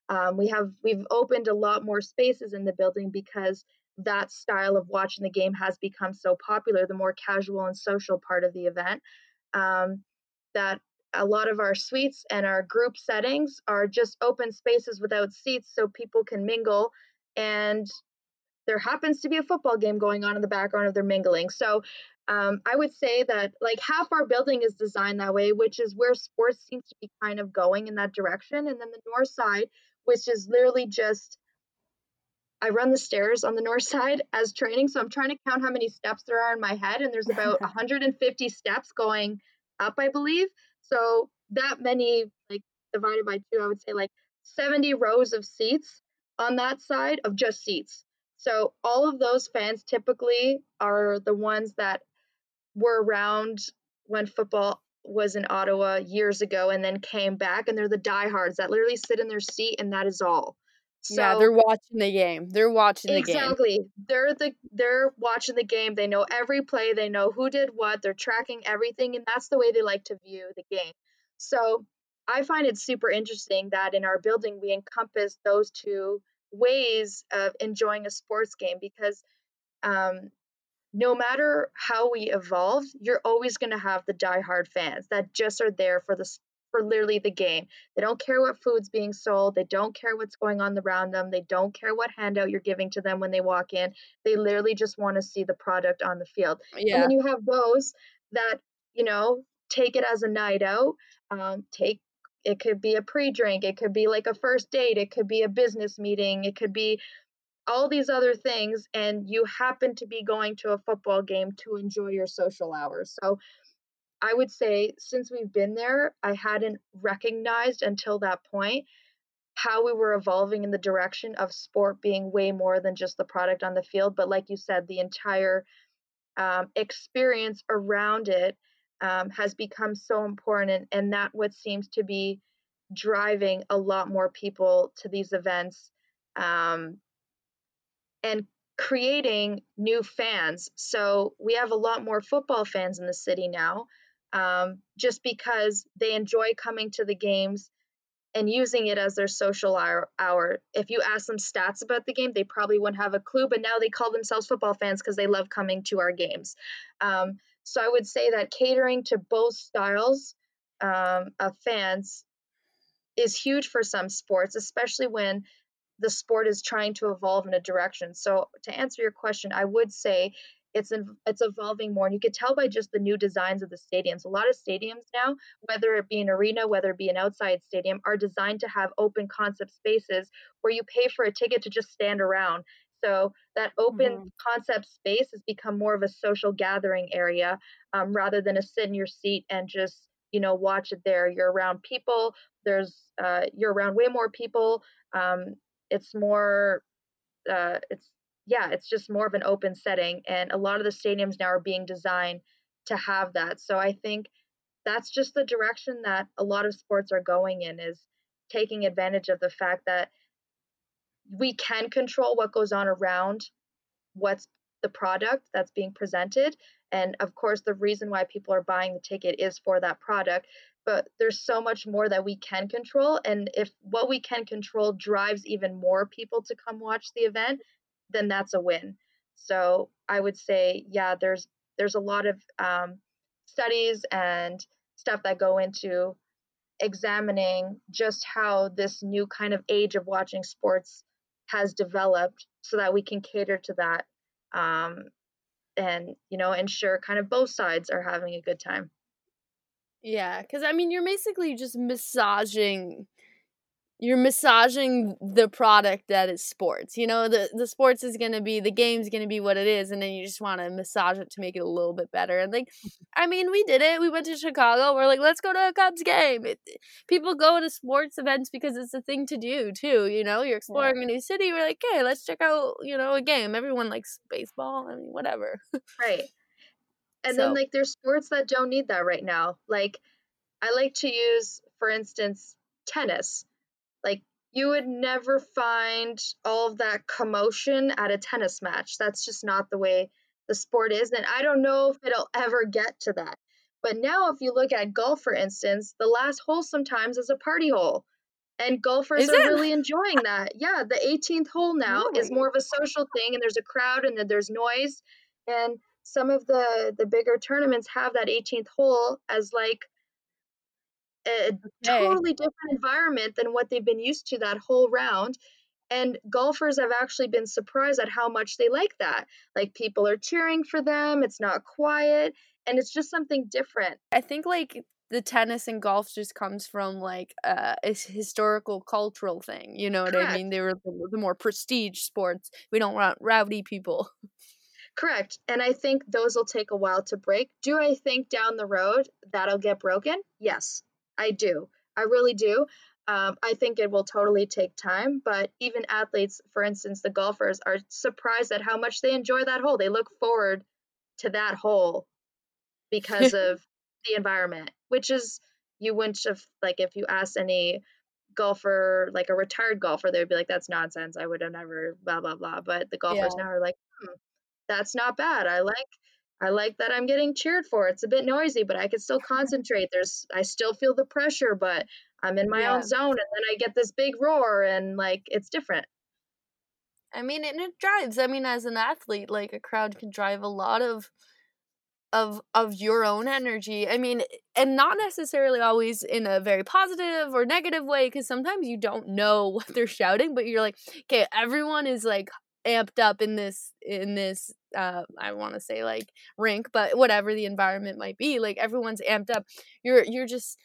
Um, we have we've opened a lot more spaces in the building because that style of watching the game has become so popular, the more casual and social part of the event. Um, that a lot of our suites and our group settings are just open spaces without seats so people can mingle and there happens to be a football game going on in the background of their mingling so um, i would say that like half our building is designed that way which is where sports seems to be kind of going in that direction and then the north side which is literally just I run the stairs on the north side as training. So I'm trying to count how many steps there are in my head. And there's about 150 steps going up, I believe. So that many, like divided by two, I would say like 70 rows of seats on that side of just seats. So all of those fans typically are the ones that were around when football was in Ottawa years ago and then came back and they're the diehards that literally sit in their seat and that is all. So, yeah, they're watching the game. They're watching the exactly. game. Exactly. They're the they're watching the game. They know every play. They know who did what. They're tracking everything, and that's the way they like to view the game. So I find it super interesting that in our building we encompass those two ways of enjoying a sports game because um, no matter how we evolve, you're always going to have the diehard fans that just are there for the for literally the game. They don't care what food's being sold. They don't care what's going on around them. They don't care what handout you're giving to them when they walk in. They literally just want to see the product on the field. Yeah. And then you have those that, you know, take it as a night out. Um, take it could be a pre-drink, it could be like a first date, it could be a business meeting, it could be all these other things and you happen to be going to a football game to enjoy your social hours. So I would say since we've been there, I hadn't recognized until that point how we were evolving in the direction of sport being way more than just the product on the field. But like you said, the entire um, experience around it um, has become so important. And, and that what seems to be driving a lot more people to these events um, and creating new fans. So we have a lot more football fans in the city now um, just because they enjoy coming to the games and using it as their social hour, hour. If you ask them stats about the game, they probably wouldn't have a clue, but now they call themselves football fans because they love coming to our games. Um, so I would say that catering to both styles um, of fans is huge for some sports, especially when the sport is trying to evolve in a direction. So to answer your question, I would say it's it's evolving more and you could tell by just the new designs of the stadiums. A lot of stadiums now whether it be an arena whether it be an outside stadium are designed to have open concept spaces where you pay for a ticket to just stand around. So that open mm-hmm. concept space has become more of a social gathering area um, rather than a sit in your seat and just you know watch it there. You're around people there's uh, you're around way more people um, it's more uh, it's yeah, it's just more of an open setting. And a lot of the stadiums now are being designed to have that. So I think that's just the direction that a lot of sports are going in is taking advantage of the fact that we can control what goes on around what's the product that's being presented and of course the reason why people are buying the ticket is for that product but there's so much more that we can control and if what we can control drives even more people to come watch the event then that's a win. So I would say, yeah, there's there's a lot of um, studies and stuff that go into examining just how this new kind of age of watching sports has developed so that we can cater to that um, and you know ensure kind of both sides are having a good time yeah because i mean you're basically just massaging you're massaging the product that is sports. You know, the the sports is going to be the game's going to be what it is and then you just want to massage it to make it a little bit better. And like I mean, we did it. We went to Chicago. We're like, let's go to a Cubs game. It, people go to sports events because it's a thing to do too, you know? You're exploring yeah. a new city. We're like, "Hey, let's check out, you know, a game." Everyone likes baseball. I mean, whatever. right. And so. then like there's sports that don't need that right now. Like I like to use for instance tennis you would never find all of that commotion at a tennis match. That's just not the way the sport is. And I don't know if it'll ever get to that. But now, if you look at golf, for instance, the last hole sometimes is a party hole. And golfers is are it? really enjoying that. Yeah, the 18th hole now really? is more of a social thing, and there's a crowd and then there's noise. And some of the the bigger tournaments have that 18th hole as like a okay. totally different environment than what they've been used to that whole round. And golfers have actually been surprised at how much they like that. Like people are cheering for them, it's not quiet, and it's just something different. I think like the tennis and golf just comes from like uh, a historical cultural thing. You know what Correct. I mean? They were the, the more prestige sports. We don't want rowdy people. Correct. And I think those will take a while to break. Do I think down the road that'll get broken? Yes. I do. I really do. Um, I think it will totally take time, but even athletes, for instance, the golfers, are surprised at how much they enjoy that hole. They look forward to that hole because of the environment, which is you wouldn't have like if you asked any golfer, like a retired golfer, they would be like, "That's nonsense. I would have never blah blah blah." But the golfers yeah. now are like, hmm, "That's not bad. I like I like that I'm getting cheered for. It's a bit noisy, but I can still concentrate. There's I still feel the pressure, but I'm in my yeah. own zone and then I get this big roar and like it's different. I mean, and it drives. I mean, as an athlete, like a crowd can drive a lot of of of your own energy. I mean, and not necessarily always in a very positive or negative way because sometimes you don't know what they're shouting, but you're like, okay, everyone is like amped up in this in this uh i want to say like rink but whatever the environment might be like everyone's amped up you're you're just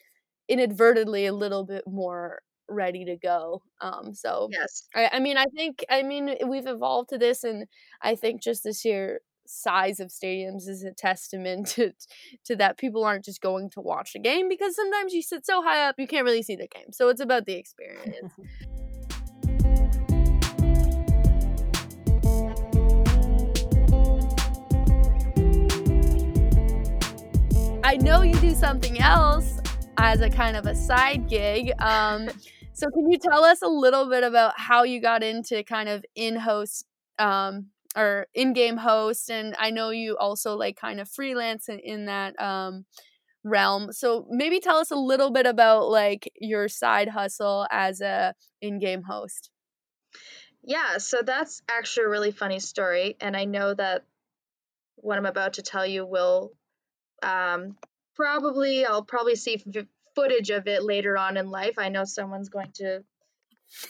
inadvertently a little bit more ready to go um so yes. I, I mean i think i mean we've evolved to this and i think just this year size of stadiums is a testament to to that people aren't just going to watch a game because sometimes you sit so high up you can't really see the game so it's about the experience I know you do something else as a kind of a side gig. Um, so can you tell us a little bit about how you got into kind of in-host um, or in-game host? And I know you also like kind of freelance in, in that um, realm. So maybe tell us a little bit about like your side hustle as a in-game host. Yeah, so that's actually a really funny story, and I know that what I'm about to tell you will um, probably I'll probably see f- footage of it later on in life. I know someone's going to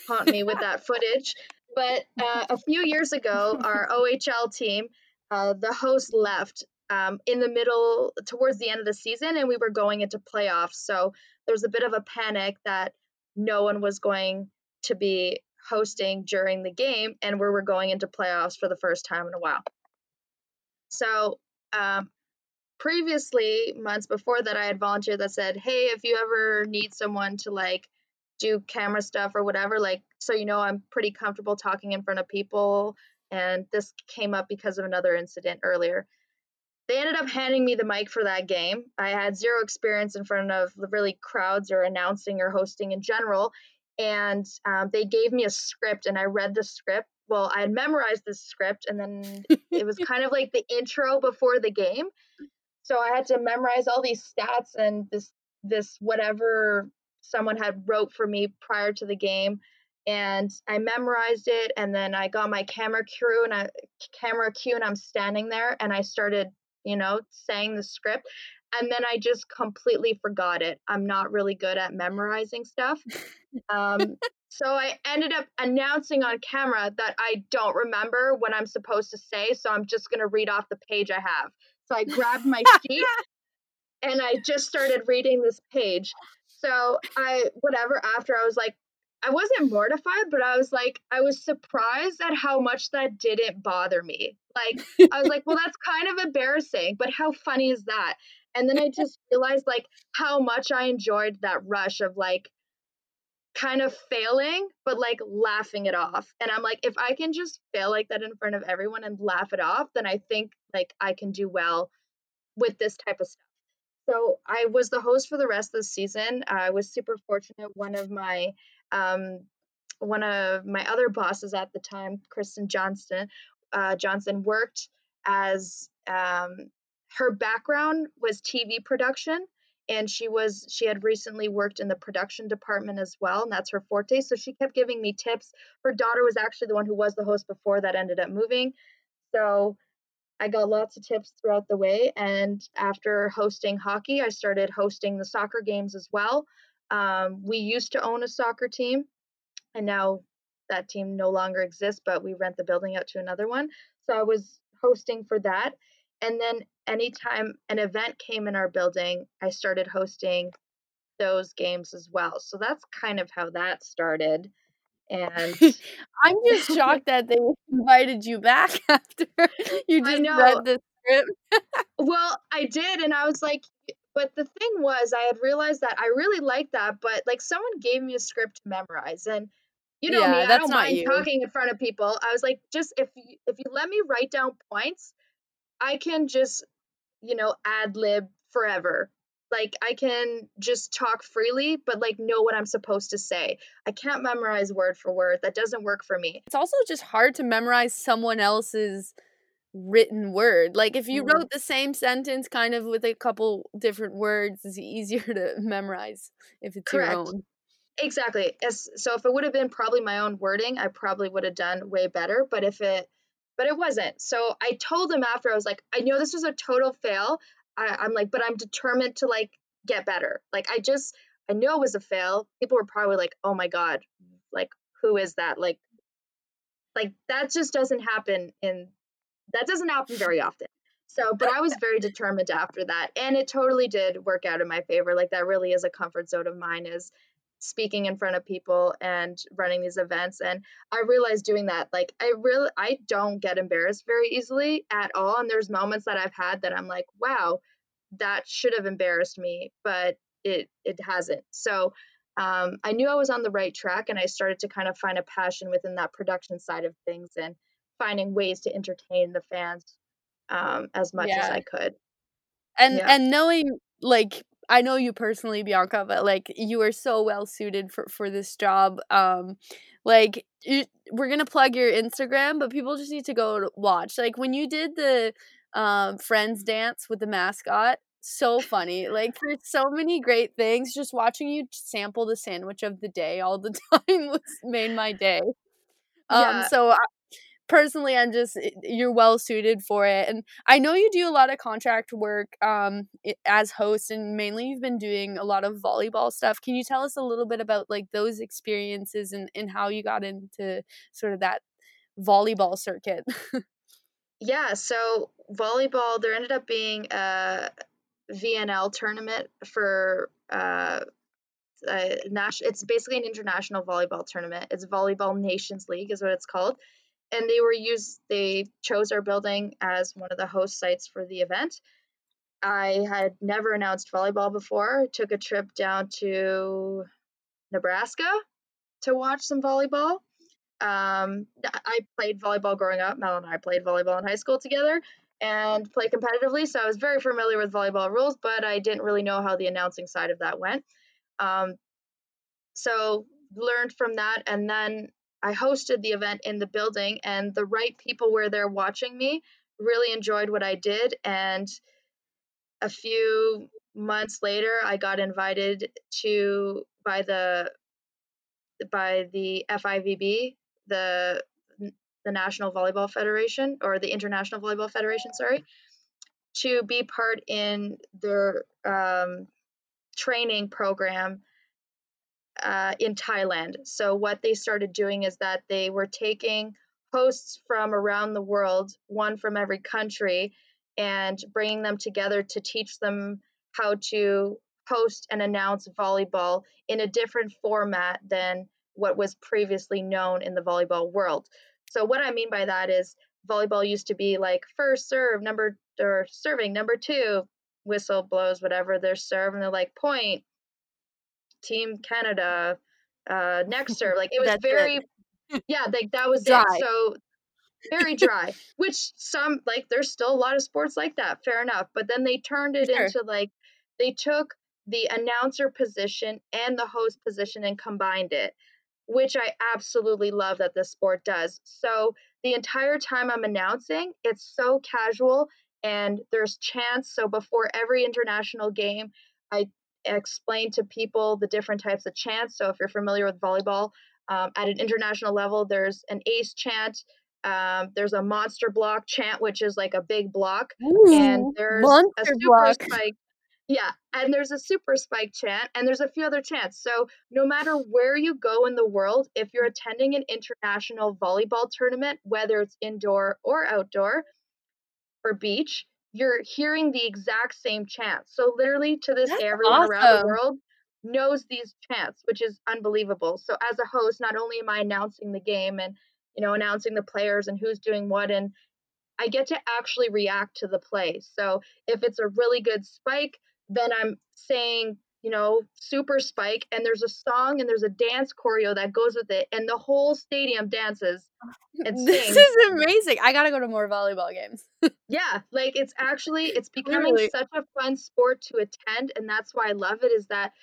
haunt me with that footage. But uh, a few years ago, our OHL team, uh, the host left um, in the middle, towards the end of the season, and we were going into playoffs. So there was a bit of a panic that no one was going to be hosting during the game, and we were going into playoffs for the first time in a while. So um, previously, months before that, I had volunteered that said, "Hey, if you ever need someone to like do camera stuff or whatever, like so you know I'm pretty comfortable talking in front of people." And this came up because of another incident earlier. They ended up handing me the mic for that game. I had zero experience in front of really crowds or announcing or hosting in general. And um, they gave me a script, and I read the script well, I had memorized this script and then it was kind of like the intro before the game. So I had to memorize all these stats and this this whatever someone had wrote for me prior to the game and I memorized it and then I got my camera crew and I camera cue and I'm standing there and I started, you know, saying the script and then I just completely forgot it. I'm not really good at memorizing stuff. Um, so I ended up announcing on camera that I don't remember what I'm supposed to say. So I'm just going to read off the page I have. So I grabbed my sheet and I just started reading this page. So I, whatever, after I was like, I wasn't mortified, but I was like, I was surprised at how much that didn't bother me. Like, I was like, well, that's kind of embarrassing, but how funny is that? And then I just realized like how much I enjoyed that rush of like, kind of failing, but like laughing it off. And I'm like, if I can just fail like that in front of everyone and laugh it off, then I think like I can do well with this type of stuff. So I was the host for the rest of the season. I was super fortunate. One of my um, one of my other bosses at the time, Kristen Johnston, uh, Johnson worked as um, her background was TV production and she was she had recently worked in the production department as well and that's her forte so she kept giving me tips her daughter was actually the one who was the host before that ended up moving so i got lots of tips throughout the way and after hosting hockey i started hosting the soccer games as well um, we used to own a soccer team and now that team no longer exists but we rent the building out to another one so i was hosting for that and then anytime an event came in our building, I started hosting those games as well. So that's kind of how that started. And I'm just shocked that they invited you back after you just read the script. well, I did, and I was like, but the thing was, I had realized that I really liked that, but like someone gave me a script to memorize, and you know yeah, me, I don't mind you. talking in front of people. I was like, just if you, if you let me write down points, I can just, you know, ad lib forever. Like I can just talk freely, but like know what I'm supposed to say. I can't memorize word for word. That doesn't work for me. It's also just hard to memorize someone else's written word. Like if you mm. wrote the same sentence kind of with a couple different words, it's easier to memorize if it's Correct. your own. Exactly. As so if it would have been probably my own wording, I probably would have done way better, but if it but it wasn't. So I told him after, I was like, I know this was a total fail. I, I'm like, but I'm determined to like get better. Like I just, I knew it was a fail. People were probably like, oh my God, like who is that? Like, like that just doesn't happen in, that doesn't happen very often. So, but I was very determined after that. And it totally did work out in my favor. Like that really is a comfort zone of mine is speaking in front of people and running these events and i realized doing that like i really i don't get embarrassed very easily at all and there's moments that i've had that i'm like wow that should have embarrassed me but it it hasn't so um, i knew i was on the right track and i started to kind of find a passion within that production side of things and finding ways to entertain the fans um, as much yeah. as i could and yeah. and knowing like I know you personally, Bianca, but like you are so well suited for for this job. Um, like it, we're gonna plug your Instagram, but people just need to go watch. Like when you did the um friends dance with the mascot, so funny. Like there's so many great things. Just watching you sample the sandwich of the day all the time was made my day. Um, yeah. so. I, personally i'm just you're well suited for it and i know you do a lot of contract work um as host and mainly you've been doing a lot of volleyball stuff can you tell us a little bit about like those experiences and, and how you got into sort of that volleyball circuit yeah so volleyball there ended up being a vnl tournament for uh uh, it's basically an international volleyball tournament. It's Volleyball Nations League, is what it's called and they were used they chose our building as one of the host sites for the event. I had never announced volleyball before. Took a trip down to nebraska to watch some volleyball. Um, i played volleyball growing up. Mel and i played volleyball in high school together and play competitively so i was very familiar with volleyball rules but i didn't really know how the announcing side of that went. Um, so learned from that and then I hosted the event in the building, and the right people were there watching me, really enjoyed what I did. And a few months later, I got invited to by the by the FIVB, the the National Volleyball Federation or the International Volleyball Federation, sorry, to be part in their um, training program uh, in Thailand. So, what they started doing is that they were taking hosts from around the world, one from every country, and bringing them together to teach them how to host and announce volleyball in a different format than what was previously known in the volleyball world. So, what I mean by that is volleyball used to be like first serve, number or serving, number two, whistle blows, whatever their serve, and they're like point, Team Canada, uh, next serve. Like it was very, it. yeah, like that was dry. it. So very dry. Which some like there's still a lot of sports like that. Fair enough. But then they turned it sure. into like they took the announcer position and the host position and combined it, which I absolutely love that this sport does. So the entire time I'm announcing, it's so casual and there's chance. So before every international game, I explain to people the different types of chants. So if you're familiar with volleyball, um, at an international level, there's an ace chant. Um, there's a monster block chant, which is like a big block, Ooh, and there's a super block. spike. Yeah, and there's a super spike chant, and there's a few other chants. So no matter where you go in the world, if you're attending an international volleyball tournament, whether it's indoor or outdoor or beach, you're hearing the exact same chants. So literally to this That's day, everyone awesome. around the world knows these chants, which is unbelievable. So as a host, not only am I announcing the game and you know announcing the players and who's doing what and I get to actually react to the play. So if it's a really good spike, then I'm saying, you know, super spike and there's a song and there's a dance choreo that goes with it and the whole stadium dances and sings. This is amazing. I got to go to more volleyball games. yeah, like it's actually it's becoming such a fun sport to attend and that's why I love it is that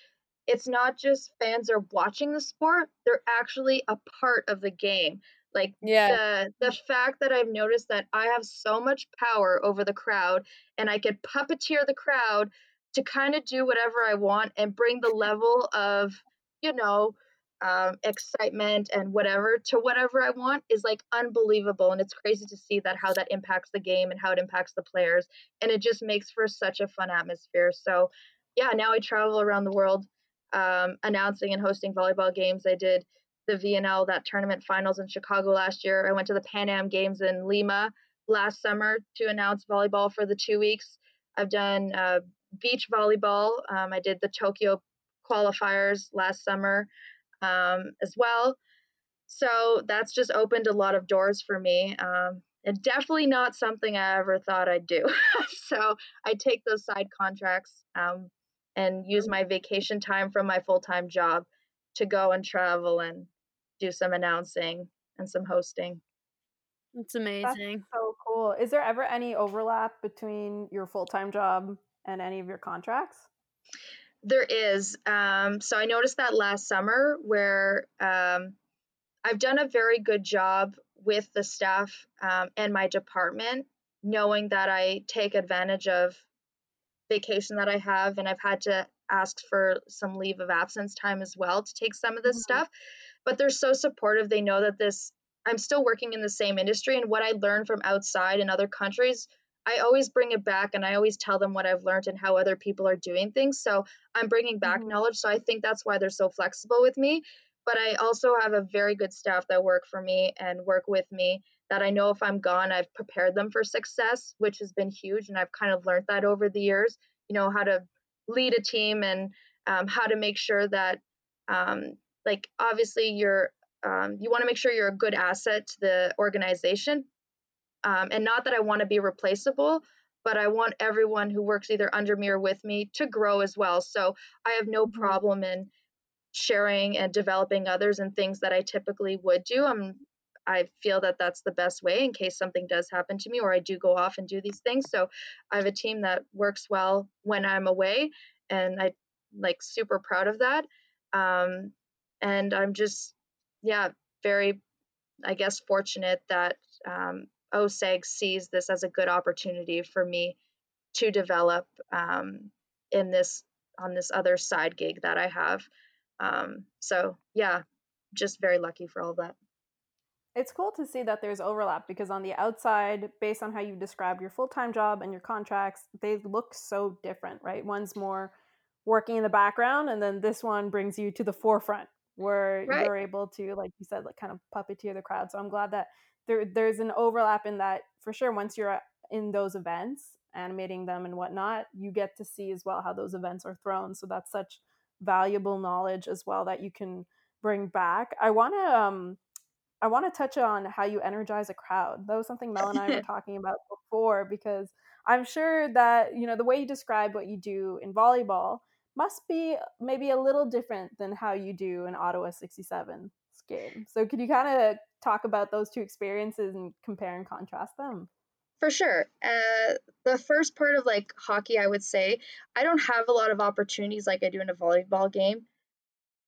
it's not just fans are watching the sport, they're actually a part of the game. Like yeah. the the fact that I've noticed that I have so much power over the crowd and I could puppeteer the crowd to kind of do whatever I want and bring the level of, you know, um, excitement and whatever to whatever I want is like unbelievable. And it's crazy to see that how that impacts the game and how it impacts the players. And it just makes for such a fun atmosphere. So, yeah, now I travel around the world um, announcing and hosting volleyball games. I did the VNL, that tournament finals in Chicago last year. I went to the Pan Am Games in Lima last summer to announce volleyball for the two weeks. I've done uh, beach volleyball. Um, I did the Tokyo qualifiers last summer um, as well. So that's just opened a lot of doors for me. Um, and definitely not something I ever thought I'd do. so I take those side contracts um, and use my vacation time from my full time job to go and travel and do some announcing and some hosting. It's amazing. That's so cool. Is there ever any overlap between your full time job and any of your contracts? There is. Um, so I noticed that last summer where um, I've done a very good job with the staff um, and my department, knowing that I take advantage of vacation that I have, and I've had to ask for some leave of absence time as well to take some of this mm-hmm. stuff. But they're so supportive. They know that this I'm still working in the same industry and what I learned from outside in other countries, I always bring it back and I always tell them what I've learned and how other people are doing things. So I'm bringing back mm-hmm. knowledge. So I think that's why they're so flexible with me. But I also have a very good staff that work for me and work with me that I know if I'm gone, I've prepared them for success, which has been huge. And I've kind of learned that over the years, you know, how to lead a team and um, how to make sure that, um, like, obviously you're um, you want to make sure you're a good asset to the organization. Um, and not that I want to be replaceable, but I want everyone who works either under me or with me to grow as well. So I have no mm-hmm. problem in sharing and developing others and things that I typically would do. I'm I feel that that's the best way in case something does happen to me or I do go off and do these things. So I have a team that works well when I'm away and I like super proud of that. Um, and I'm just yeah, very, I guess, fortunate that um, OSEG sees this as a good opportunity for me to develop um, in this on this other side gig that I have. Um, so yeah, just very lucky for all that. It's cool to see that there's overlap because on the outside, based on how you describe your full time job and your contracts, they look so different, right? One's more working in the background, and then this one brings you to the forefront where right. you're able to, like you said, like kind of puppeteer the crowd. So I'm glad that there there's an overlap in that for sure. Once you're in those events, animating them and whatnot, you get to see as well how those events are thrown. So that's such valuable knowledge as well that you can bring back. I want to um I want to touch on how you energize a crowd. That was something Mel and I were talking about before because I'm sure that you know the way you describe what you do in volleyball must be maybe a little different than how you do in Ottawa 67 game. So could you kind of talk about those two experiences and compare and contrast them? For sure. Uh, the first part of like hockey, I would say, I don't have a lot of opportunities like I do in a volleyball game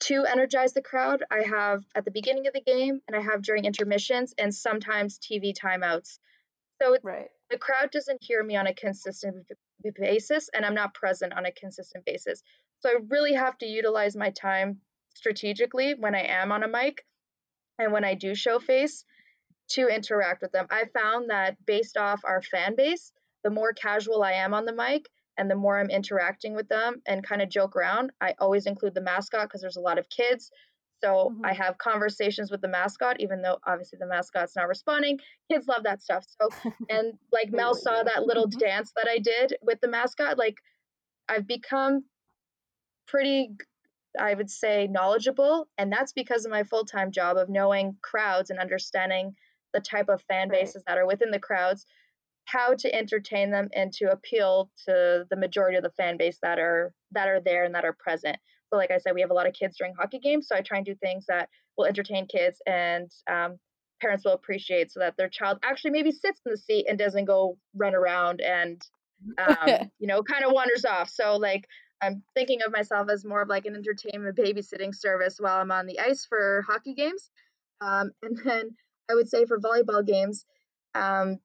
to energize the crowd. I have at the beginning of the game and I have during intermissions and sometimes TV timeouts. So right. the crowd doesn't hear me on a consistent basis and I'm not present on a consistent basis. So I really have to utilize my time strategically when I am on a mic and when I do show face to interact with them. I found that based off our fan base, the more casual I am on the mic and the more I'm interacting with them and kind of joke around, I always include the mascot because there's a lot of kids. So mm-hmm. I have conversations with the mascot, even though obviously the mascot's not responding. Kids love that stuff. So, and like Mel saw that little mm-hmm. dance that I did with the mascot. Like, I've become pretty, I would say, knowledgeable. And that's because of my full time job of knowing crowds and understanding the type of fan bases right. that are within the crowds, how to entertain them and to appeal to the majority of the fan base that are that are there and that are present. So, like I said, we have a lot of kids during hockey games. So I try and do things that will entertain kids and um, parents will appreciate so that their child actually maybe sits in the seat and doesn't go run around and, um, you know, kind of wanders off. So, like, I'm thinking of myself as more of like an entertainment babysitting service while I'm on the ice for hockey games. Um, and then I would say for volleyball games, um,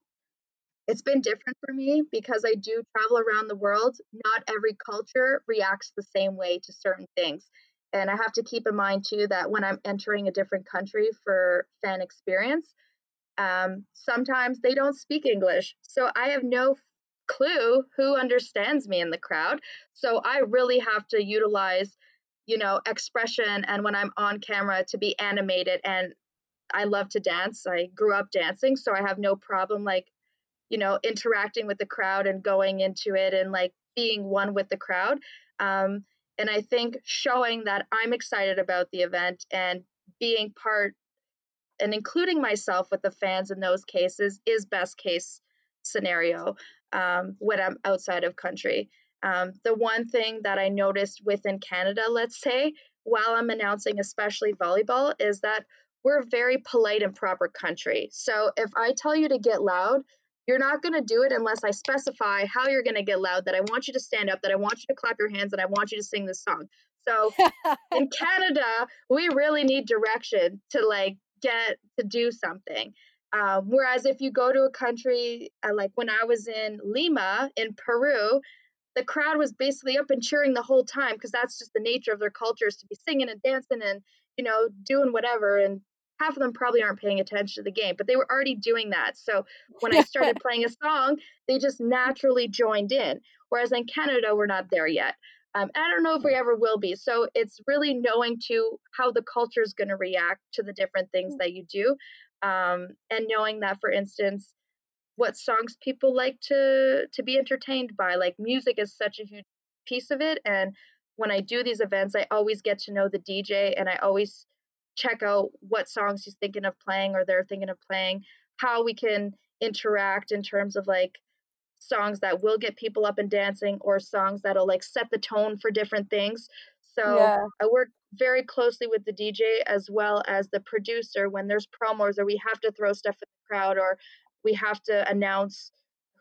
it's been different for me because I do travel around the world. Not every culture reacts the same way to certain things. And I have to keep in mind too that when I'm entering a different country for fan experience, um, sometimes they don't speak English. So I have no clue who understands me in the crowd. So I really have to utilize, you know, expression and when I'm on camera to be animated. And I love to dance. I grew up dancing, so I have no problem like you know interacting with the crowd and going into it and like being one with the crowd um, and i think showing that i'm excited about the event and being part and including myself with the fans in those cases is best case scenario um, when i'm outside of country um, the one thing that i noticed within canada let's say while i'm announcing especially volleyball is that we're a very polite and proper country. So if I tell you to get loud, you're not going to do it unless I specify how you're going to get loud, that I want you to stand up, that I want you to clap your hands, and I want you to sing this song. So in Canada, we really need direction to like get to do something. Um, whereas if you go to a country uh, like when I was in Lima in Peru, the crowd was basically up and cheering the whole time because that's just the nature of their cultures to be singing and dancing and you know doing whatever and half of them probably aren't paying attention to the game, but they were already doing that. So when I started playing a song, they just naturally joined in. Whereas in Canada, we're not there yet. Um, I don't know if we ever will be. So it's really knowing to how the culture is going to react to the different things that you do, um, and knowing that, for instance, what songs people like to to be entertained by. Like music is such a huge piece of it, and when I do these events, I always get to know the DJ, and I always check out what songs he's thinking of playing or they're thinking of playing, how we can interact in terms of like songs that will get people up and dancing or songs that'll like set the tone for different things. So yeah. I work very closely with the DJ as well as the producer when there's promos or we have to throw stuff at the crowd or we have to announce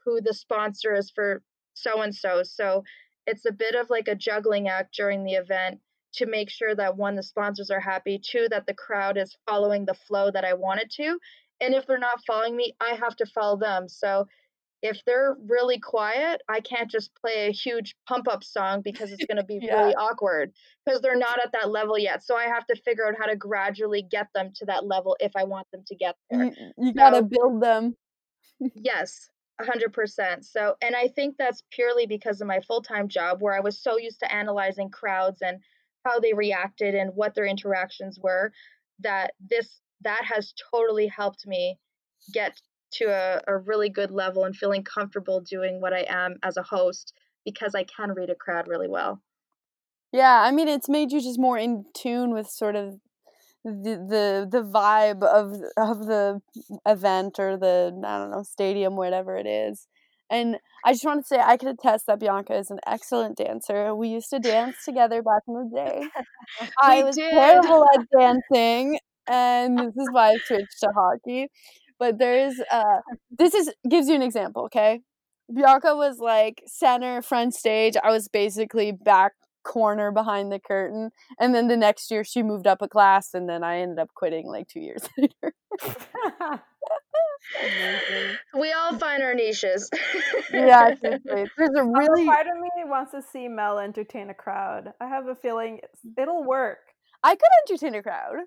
who the sponsor is for so and so. So it's a bit of like a juggling act during the event to make sure that one, the sponsors are happy, two, that the crowd is following the flow that I want it to. And if they're not following me, I have to follow them. So if they're really quiet, I can't just play a huge pump up song because it's going to be yeah. really awkward because they're not at that level yet. So I have to figure out how to gradually get them to that level if I want them to get there. You, you so, got to build them. yes, 100%. So, and I think that's purely because of my full time job where I was so used to analyzing crowds and how they reacted and what their interactions were that this that has totally helped me get to a, a really good level and feeling comfortable doing what I am as a host because I can read a crowd really well. Yeah, I mean it's made you just more in tune with sort of the the the vibe of of the event or the I don't know stadium whatever it is. And I just want to say I can attest that Bianca is an excellent dancer. We used to dance together back in the day. I was did. terrible at dancing, and this is why I switched to hockey. But there is uh this is gives you an example, okay? Bianca was like center front stage. I was basically back corner behind the curtain. And then the next year she moved up a class and then I ended up quitting like 2 years later. we all find our niches. yeah, there's a really part of me wants to see Mel entertain a crowd. I have a feeling it'll work. I could entertain a crowd.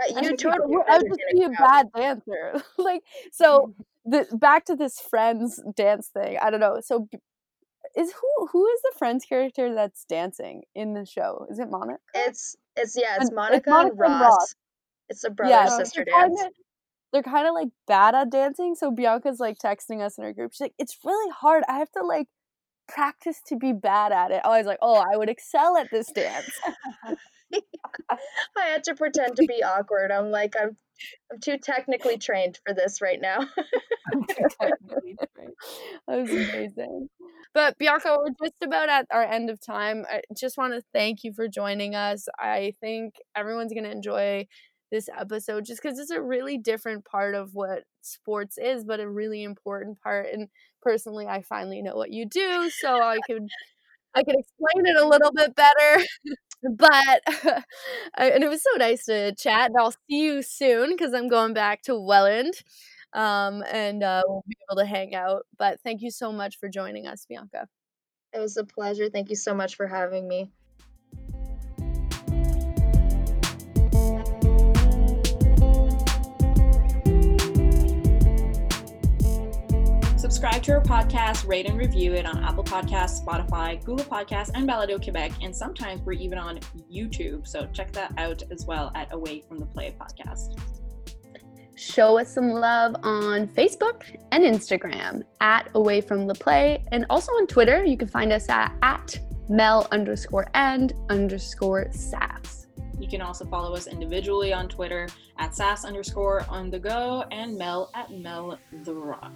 Uh, you totally. I would just be a bad dancer. like so. The back to this friends dance thing. I don't know. So is who who is the friends character that's dancing in the show? Is it Monica? It's it's yeah. It's Monica, it's Monica and Ross. Ross. It's a brother yeah, sister dance. Kinda, they're kind of like bad at dancing. So Bianca's like texting us in her group. She's like, it's really hard. I have to like practice to be bad at it. I was like, oh, I would excel at this dance. I had to pretend to be awkward. I'm like, I'm I'm too technically trained for this right now. that was amazing. But Bianca, we're just about at our end of time. I just want to thank you for joining us. I think everyone's going to enjoy this episode just because it's a really different part of what sports is, but a really important part. And personally, I finally know what you do, so I could I could explain it a little bit better. but and it was so nice to chat. And I'll see you soon because I'm going back to Welland. Um, and uh, we'll be able to hang out. But thank you so much for joining us, Bianca. It was a pleasure. Thank you so much for having me. Subscribe to our podcast, rate and review it on Apple Podcasts, Spotify, Google Podcasts, and Balado Quebec. And sometimes we're even on YouTube. So check that out as well at Away from the Play podcast. Show us some love on Facebook and Instagram at Away from the Play. And also on Twitter, you can find us at, at Mel underscore and underscore sass. You can also follow us individually on Twitter at sass underscore on the go and Mel at Mel the Rock.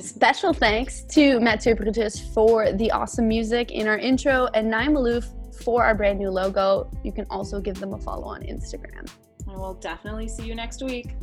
Special thanks to Mathieu Brutus for the awesome music in our intro and Naim Malouf for our brand new logo. You can also give them a follow on Instagram. I will definitely see you next week.